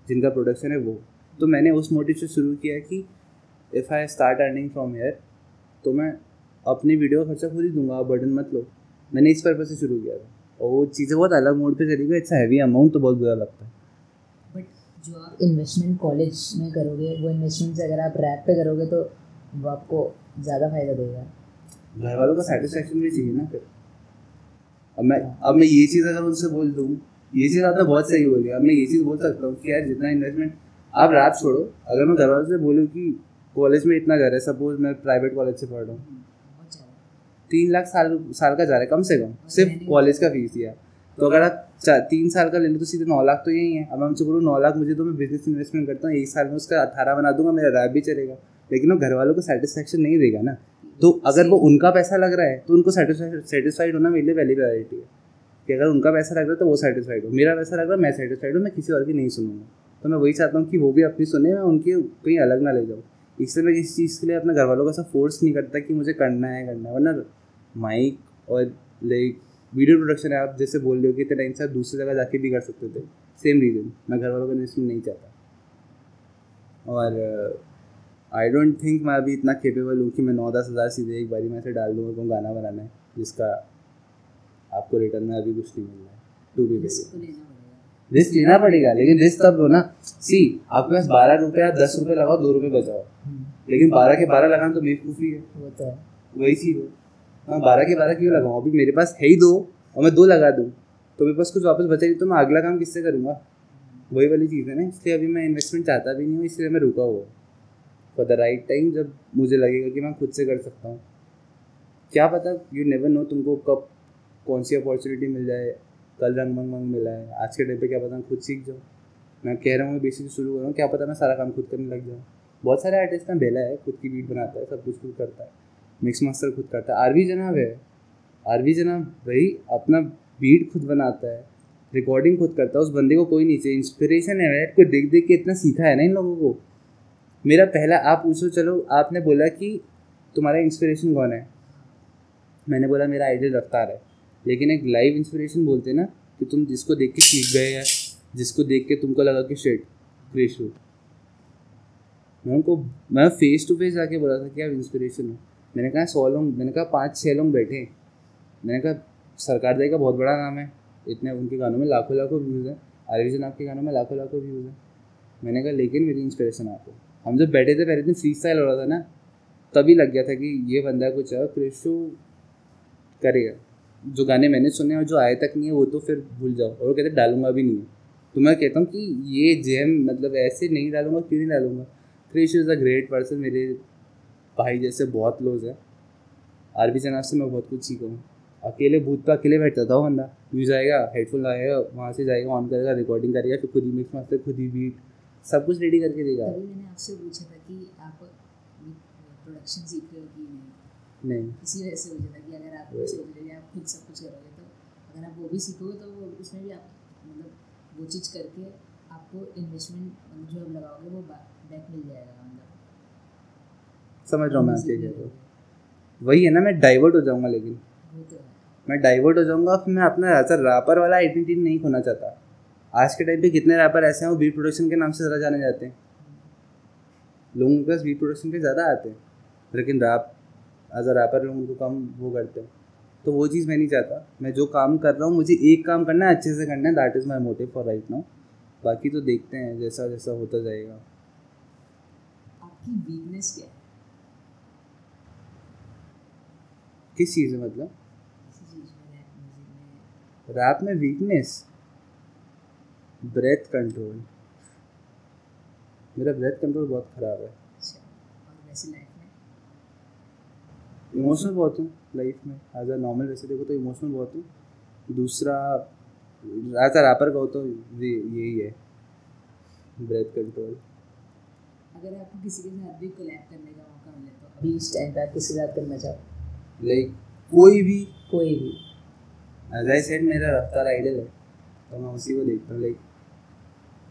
जिनका प्रोडक्शन है वो। तो मैंने उस मोटिव से शुरू किया कि if I start earning from here तो मैं अपनी वीडियो का खर्चा खुद ही दूँगा बर्डन मत लो। मैंने इस पर्पज से शुरू किया था। और वो चीज़ें बहुत अलग मोड पे चली गई इट्स हैवी अमाउंट तो बहुत बुरा लगता है। बट जो आप इन्वेस्टमेंट कॉलेज में करोगे वो इन्वेस्टमेंट अगर आप रैप पे करोगे तो वो आपको ज़्यादा फ़ायदा देगा। घर वालों का सेटिस्फेक्शन भी चाहिए ना फिर। अब मैं अब मैं ये चीज़ अगर उनसे बोल दूँ ये चीज़ आपने बहुत सही बोली अब मैं ये चीज़ बोल सकता हूँ कि यार जितना इन्वेस्टमेंट आप रात छोड़ो। अगर मैं घर वालों से बोलूँ कि कॉलेज में इतना जा रहा है सपोज़ मैं प्राइवेट कॉलेज से पढ़ रहा हूँ। तीन लाख साल साल का जा रहा है कम से कम। सिर्फ़ कॉलेज का फ़ीस दिया। तो अगर आप तीन साल का ले लो तो सीधे नौ लाख तो यही है। अब मैं उनसे बोलूँ नौ लाख मुझे तो मैं बिज़नेस इन्वेस्टमेंट करता हूँ। एक साल में उसका अठारह बना दूँगा मेरा रैप भी चलेगा। लेकिन वो घर वालों को सेटिस्फेक्शन नहीं देगा ना। तो अगर वो उनका पैसा लग रहा है तो उनको सेटिस्फाइड होना मेरे लिए पहली प्रायोरिटी है। कि अगर उनका पैसा लग रहा है तो वो सेटिस्फाइड हो। मेरा पैसा लग रहा है, मैं सेटिस्फाइड हूँ, मैं किसी और की नहीं सुनूँगा। तो मैं वही चाहता हूँ कि वो भी अपनी सुने, मैं उनकी कहीं अलग ना ले जाऊँ। इसलिए मैं किसी चीज़ के लिए अपने घर वालों का ऐसा फोर्स नहीं करता कि मुझे करना है करना है। वरना माइक और लाइक वीडियो प्रोडक्शन है आप जैसे बोल रहे हो कि इतने टाइम से आप दूसरी जगह जाके भी कर सकते थे। सेम रीज़न मैं घर वालों को नहीं चाहता। और आई डोंट थिंक मैं अभी इतना केपेबल हूँ कि मैं नौ दस हज़ार सीधे एक बारी में से डाल दूँ को गाना बनाना है जिसका आपको रिटर्न में अभी कुछ नहीं मिल रहा है टू बी पड़ेगा। रिस्क लेना पड़ेगा लेकिन रिस्क तब लो ना। सी आपके पास बारह रुपये दस रुपये लगाओ दो रुपये बचाओ। लेकिन बारह के बारह लगाना तो बेवकूफ़ी है। तो है। वही चीज़। है हाँ बारह के बारह क्यों लगाऊँ? अभी मेरे पास है ही दो और मैं दो लगा दूँ। तो मेरे पास कुछ वापस बचा नहीं तो मैं अगला काम किससे करूँगा? वही वाली चीज़ है ना इसलिए अभी मैं इन्वेस्टमेंट चाहता भी नहीं हूँ इसलिए मैं रुका हुआ फॉर द राइट टाइम जब मुझे लगेगा कि मैं खुद से कर सकता हूँ। क्या पता यू नेवर नो तुमको कब कौन सी अपॉर्चुनिटी मिल जाए, कल रंग मंग मंग मिला है, आज के टाइम पे क्या पता खुद सीख जाऊँ मैं कह रहा हूँ, मैं बेसिक शुरू कर रहा हूँ, क्या पता मैं सारा काम खुद करने लग जाऊँ। बहुत सारे आर्टिस्ट हैं बेला है, खुद की बीट बनाता है, सब कुछ खुद करता है। मिक्स मास्टर खुद करता है। आरवी जनाब है। आरवी जनाब भाई अपना बीट खुद बनाता है रिकॉर्डिंग खुद करता है, उस बंदे को कोई नहीं चाहिए। इंस्पिरेशन है, कोई देख देख के इतना सीखा है ना इन लोगों को। मेरा पहला, आप पूछो, चलो, आपने बोला कि तुम्हारा इंस्पिरेशन कौन है? मैंने बोला, मेरा आइडियल रफ्तार है। लेकिन एक लाइव इंस्पिरेशन बोलते ना, कि तुम जिसको देख के सीख गए या जिसको देख के तुमको लगा कि शेट क्रेश हो मैं उनको, मैं फेस टू फेस जाके बोला था कि आप इंस्पिरेशन हो। मैंने कहा, सौ लोग, मैंने कहा, पाँच छः लोग बैठे मैंने कहा, सरकार दे का बहुत बड़ा नाम है। इतने, उनके गानों में लाखों लाखों व्यूज़ हैं। आरविजन आपके गानों में लाखों लाखों व्यूज़ हैं। मैंने कहा, लेकिन मेरी इंस्पिरेशन आप हो। हम जब बैठे थे, पहले दिन फ्री स्टाइल हो रहा था ना, तभी लग गया था कि ये बंदा कुछ है क्रिशो करेगा। जो गाने मैंने सुने और जो आए तक नहीं है, वो तो फिर भूल जाओ। और वो कहते डालूँगा भी नहीं तो मैं कहता हूँ कि ये जेम मतलब ऐसे नहीं डालूँगा, क्यों नहीं डालूँगा? Krish is a great person मेरे भाई जैसे बहुत क्लोज है। आर बी जनाब से मैं बहुत कुछ सीखा हूँ। अकेले भूत पे अकेले बैठता था वो बंदा। यूज़ आएगा हेडफोन लगाएगा वहाँ से जाएगा ऑन करेगा रिकॉर्डिंग करेगा, फिर खुद ही मिक्स मास्टर खुद ही बीट सब कुछ रेडी करके देगा तभी मैंने आपसे पूछा था कि आप प्रोडक्शन सीख रहे हो कि नहीं? नहीं। इसी वजह से पूछा था कि अगर आप। सोच रहे आप खुद सब कुछ करोगे तो अगर आप वो भी सीखोगे तो वो उसमें भी आप मतलब वो चीज़ करके आपको इन्वेस्टमेंट मतलब जो आप लगाओगे वो बैक मिल जाएगा मतलब समझ रहा हूँ मैं आपके कह वही है ना मैं डाइवर्ट हो जाऊँगा लेकिन। तो मैं डाइवर्ट हो जाऊँगा फिर मैं अपना रैपर वाला आइडेंटिटी नहीं खोना चाहता। आज के टाइम पे कितने रैपर ऐसे हैं वो बीट प्रोडक्शन के नाम से ज़्यादा जाने जाते हैं। लोगों के पास बीट प्रोडक्शन के ज़्यादा आते हैं लेकिन रैप एज अ रैपर लोग उनको कम वो करते हैं। तो वो चीज़ मैं नहीं चाहता। मैं जो काम कर रहा हूँ मुझे एक काम करना है अच्छे से करना है that is my motive for right now बाकी तो देखते हैं जैसा जैसा होता जाएगा। आपकी वीकनेस क्या है? किस चीज़ में मतलब? रैप में वीकनेस ब्रेथ कंट्रोल मेरा ब्रेथ कंट्रोल बहुत ख़राब है। अच्छा और वैसे लाइफ में? इमोशनल बहुत हूँ लाइफ में। एज अ नॉर्मल वैसे देखो तो इमोशनल बहुत हूँ। दूसरा ऐसा रैपर कहो तो यही है। ब्रेथ कंट्रोल अगर आपको किसी के साथ भी कोलैब करने का मौका मिले तो अभी इस टाइम पे आप किसी साथ करना चाहो? लाइक कोई भी। कोई भी। एज आई सेड मेरा रफ्तार आइडल है। तो मैं उसी को देखता हूँ लाइक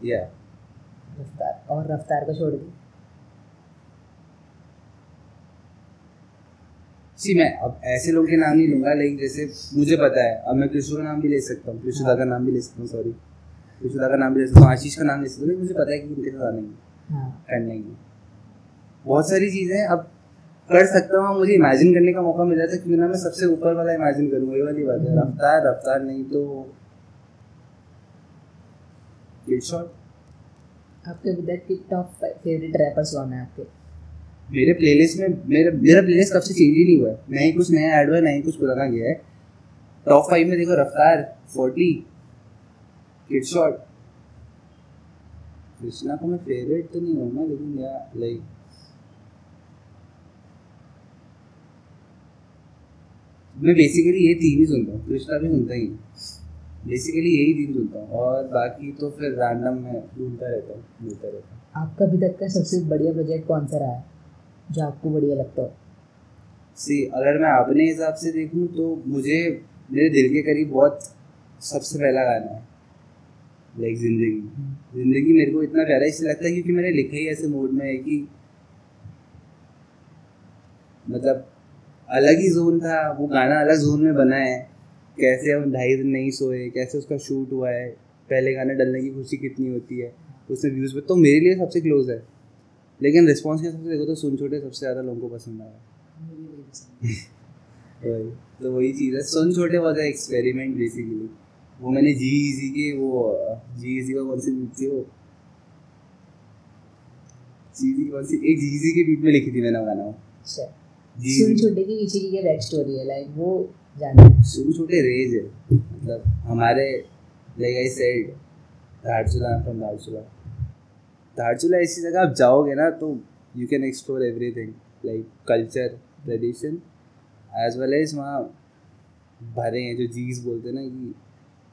या रफ्तार और रफ्तार को छोड़ के सी मैं अब ऐसे लोगों के नाम नहीं लूँगा लेकिन जैसे मुझे पता है अब मैं कृष्ण का नाम भी ले सकता हूँ कृष्ण का नाम भी ले सकता हूँ सॉरी कृष्ण का नाम भी ले सकता हूँ आशीष का नाम ले सकता हूँ मुझे पता है कि इनके साथ आने हाँ। करने की बहुत सारी चीज़ें अब कर सकता हूँ मुझे इमेजिन करने का मौका मिल जाता है क्यों ना मैं सबसे ऊपर वाला इमेजिन करूँ ये वाली बात है। हम्म। रफ्तार रफ्तार नहीं तो Kid आपके तक की टॉप फेवरेट रैपर्स कौन है आपके? मेरे प्लेलिस्ट में मेरा मेरा प्लेलिस्ट कब से चेंज ही नहीं हुआ है। ना ही कुछ नया ऐड हुआ है ना ही कुछ पुराना गया है। टॉप फाइव में देखो रफ्तार फोर्टी किड शॉट कृष्णा को मैं फेवरेट तो नहीं कहूँगा लेकिन या लाइक मैं बेसिकली ये तीन ही सुनता हूँ कृष्णा भी सुनता ही। बेसिकली यही दिन ढूंढता हूँ और बाकी तो फिर रैंडम में ढूंढता रहता हूँ ढूंढता रहता हूँ। आपका अभी तक का सबसे बढ़िया प्रोजेक्ट कौन सा रहा है जो आपको बढ़िया लगता हो? सी अगर मैं अपने हिसाब से देखूँ तो मुझे मेरे दिल के करीब बहुत सबसे पहला गाना है लाइक ज़िंदगी। ज़िंदगी मेरे को इतना प्यारा इसलिए लगता है क्योंकि मैंने लिखा ही ऐसे मूड में है कि मतलब अलग ही जोन था वो गाना अलग जोन में बना है। कैसे हम ढाई दिन नहीं सोए कैसे उसका शूट हुआ है पहले गाने डलने की खुशी कितनी होती है उसमें व्यूज़ तो मेरे लिए सबसे क्लोज है। लेकिन रिस्पॉन्स के हिसाब से देखो तो सुन छोटे सबसे ज़्यादा लोगों को पसंद आया। [LAUGHS] वही तो वही चीज़ है। सुन छोटे वाज एक्सपेरिमेंट बेसिकली वो मैंने जी इजी के वो जी इजी का कौन सी बीट थी वो? जी कौन सी? एक जी इजी के बीट में लिखी थी मैंने गाना। वो अच्छा जी सुन छोटे की पीछे की क्या बैक स्टोरी है? लाइक वो है। छोटे रेज है। मतलब हमारे सेड धारचूला ऐसी जगह आप जाओगे ना तो you can explore everything like culture tradition as well as वहाँ भरे हैं, जो जीज बोलते हैं ना कि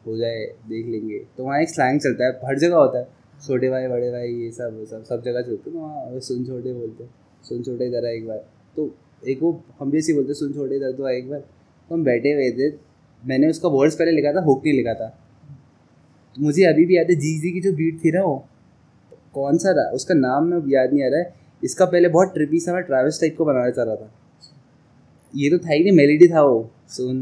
हो जाए, देख लेंगे। तो वहाँ एक स्लैंग चलता है, हर जगह होता है। छोटे भाई, बड़े भाई, ये सब, वो सब सब जगह चलते हैं। तो वहाँ सुन छोटे बोलते हैं। सुन छोटे इधर एक बार। तो एक वो, हम भी ऐसे ही बोलते सुन छोटे इधर तो एक बार। तो हम बैठे हुए थे, मैंने उसका वर्ड्स पहले लिखा था हुक नहीं लिखा था। तो मुझे अभी भी याद है जी जी की जो बीट थी ना वो, कौन सा रहा उसका नाम में याद नहीं आ रहा है। इसका पहले बहुत ट्रिपी सा मैं ट्रैवल्स टाइप को बनाना चाह रहा था। ये तो था ही नहीं मेलेडी था वो। सुन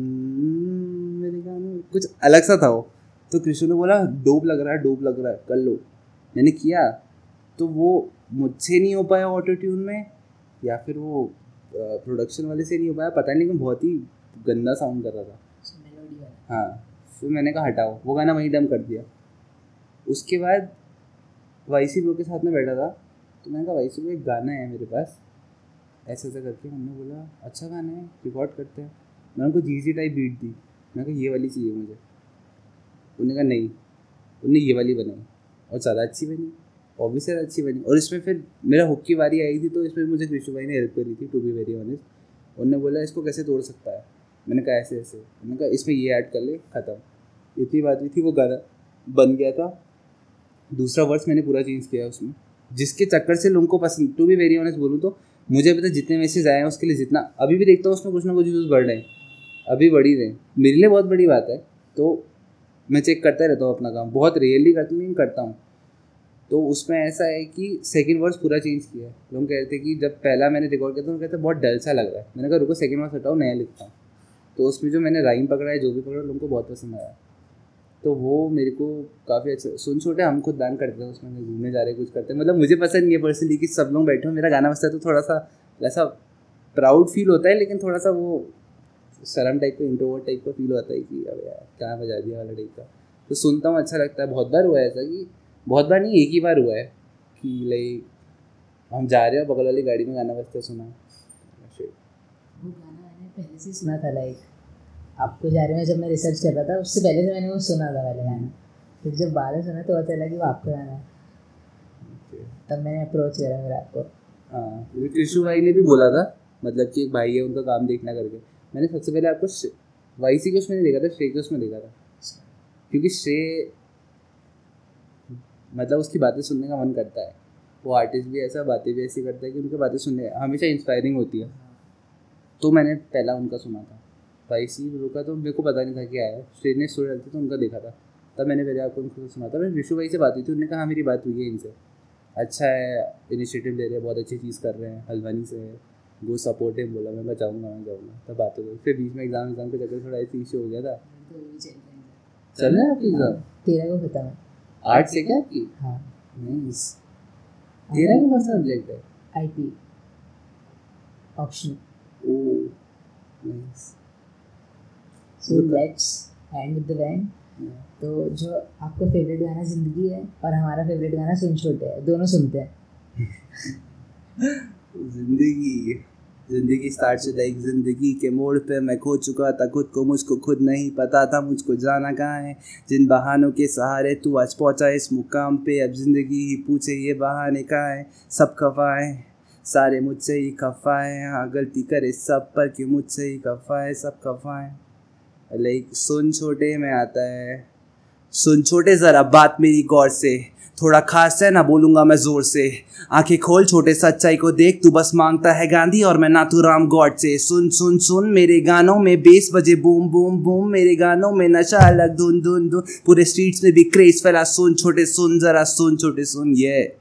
मेरे गाने कुछ अलग सा था वो। तो कृष्ण ने बोला, डोप लग रहा है, डोप लग रहा है, कर लो। मैंने किया तो वो मुझसे नहीं हो पाया ऑटो ट्यून में, या फिर वो प्रोडक्शन वाले से नहीं हो पाया, पता नहीं लेकिन बहुत ही गंदा साउंड कर रहा था। हाँ फिर मैंने कहा हटाओ। वो गाना वहीं डम कर दिया। उसके बाद वाईसी ब्रो के साथ में बैठा था तो मैंने कहा वाईसी ब्रो एक गाना है मेरे पास। ऐसे ऐसा करके हमने बोला अच्छा गाना है रिकॉर्ड करते हैं। मैंने उनको जी टाइप बीट दी। मैंने कहा ये वाली चाहिए मुझे। उन्होंने कहा नहीं। उन्होंने ये वाली बनाई और ज़्यादा अच्छी बनी ऑब्वियसली अच्छी बनी। और इसमें फिर मेरा हुक की बारी आई थी तो इसमें मुझे कृष्ण भाई ने हेल्प करी थी टू बी वेरी ऑनेस्ट उन्होंने बोला इसको कैसे तोड़ सकता है? मैंने कहा, ऐसे ऐसे। मैंने कहा, इसमें ये ऐड कर ले, ख़त्म। इतनी बात हुई थी, वो गाना बन गया था। दूसरा वर्स मैंने पूरा चेंज किया उसमें। जिसके चक्कर से लोगों को पसंद टू बी वेरी ऑनेस्ट बोलूँ तो मुझे अभी तक जितने मैसेज आए हैं, उसके लिए जितना, अभी भी देखता हूँ, उसमें कुछ ना कुछ व्यूज़ बढ़ रहे हैं। अभी बढ़ ही। रहे मेरे लिए बहुत बड़ी बात है। तो मैं चेक करता रहता हूँ अपना काम। बहुत रियली करता हूँ करता हूँ। तो उसमें ऐसा है कि सेकंड वर्स पूरा चेंज किया है। लोग कहते हैं कि जब पहला मैंने रिकॉर्ड किया था तो कहते बहुत डल सा लग रहा है। मैंने कहा, रुको सेकंड वर्स हटाओ, नया लिखता हूँ। तो उसमें जो मैंने राइम पकड़ा है जो भी पकड़ा लोगों को बहुत पसंद आया। तो वो मेरे को काफ़ी अच्छा सुन छोटे हम खुद दान करते हैं उसमें घूमने जा रहे हैं कुछ करते हैं। मतलब मुझे पसंद नहीं है पर्सनली कि सब लोग बैठे हो मेरा गाना बजता है तो थोड़ा सा ऐसा प्राउड फील होता है लेकिन थोड़ा सा वो शर्म टाइप का इंट्रोवर्ट टाइप का फील होता है कि अब यार क्या बजा दिया वाला टाइप का। तो सुनता हूँ अच्छा लगता है। बहुत बार हुआ है ऐसा कि बहुत बार नहीं एक ही बार हुआ है कि लाइक हम जा रहे हो बगल वाली गाड़ी में गाना बजता सुना। वो गाना मैंने पहले से सुना था लाइक आपको जा रहे में जब मैं रिसर्च कर रहा था उससे पहले से मैंने वो सुना था पहले गाना। फिर जब बाद में सुना तो पता चला कि वो आपका गाना है। तब मैंने अप्रोच करा फिर आपको। हाँ क्योंकि भाई ने भी बोला था मतलब कि एक भाई है उनका काम देखना करके। मैंने सबसे पहले आपको वाई सी के उसमें देखा था श्रेक उसमें देखा था। क्योंकि श्रेय मतलब उसकी बातें सुनने का मन करता है। वो आर्टिस्ट भी ऐसा बातें भी ऐसी करता है कि उनकी बातें सुनने हमेशा इंस्पायरिंग होती है। तो मैंने पहला उनका सुना था। भाई सी रुका तो मेरे को पता नहीं था क्या है श्रेय ने स्टोरी डालती तो उनका देखा था। तब मैंने पहले आपको उनको सुना था। मैं विशु भाई से बात हुई थी उन्होंने कहा हाँ मेरी बात हुई है इनसे। अच्छा है इनिशिएटिव ले रहे हैं बहुत अच्छी चीज़ कर रहे हैं हल्द्वानी से वो सपोर्ट है बोला मैं जाऊँगा मैं जाऊँगा। तब बात हो गई। फिर बीच में एग्ज़ाम एग्ज़ाम के चक्कर थोड़ा ऐसी इशू हो गया था। चल रहा है आपकी एग्ज़ाम तेरह को खत्म। है आर्ट से क्या आपकी? हाँ। नाइस तेरह का कौन सा सब्जेक्ट है? I P option oh nice with तो जो आपका फेवरेट गाना ज़िंदगी है और हमारा फेवरेट गाना सुन छोटे है, दोनों सुनते हैं। ज़िंदगी ज़िंदगी स्टार्ट से एक ज़िंदगी के मोड़ पे मैं खो चुका था, खुद को मुझको खुद नहीं पता था, मुझको जाना कहाँ है। जिन बहानों के सहारे तू आज पहुँचा इस मुकाम पे, अब ज़िंदगी ही पूछे ये बहाने कहाँ है। सब खफा है, सारे मुझसे ही खफा है। हाँ गलती करे सब पर क्यों मुझसे ही खफा है? सब खफा है। लाइक सुन छोटे में आता है। सुन छोटे ज़रा, बात मेरी गौर से। थोड़ा खास है ना, बोलूँगा मैं ज़ोर से। आँखें खोल छोटे सच्चाई को देख, तू बस माँगता है गांधी और मैं नाथू राम गॉड से। सुन सुन सुन मेरे गानों में, बेस बजे बूम बूम बूम मेरे गानों में, नशा अलग, धुन धुन धुन। पूरे स्ट्रीट्स में भी क्रेज फैला। सुन छोटे, सुन जरा, सुन छोटे, सुन ये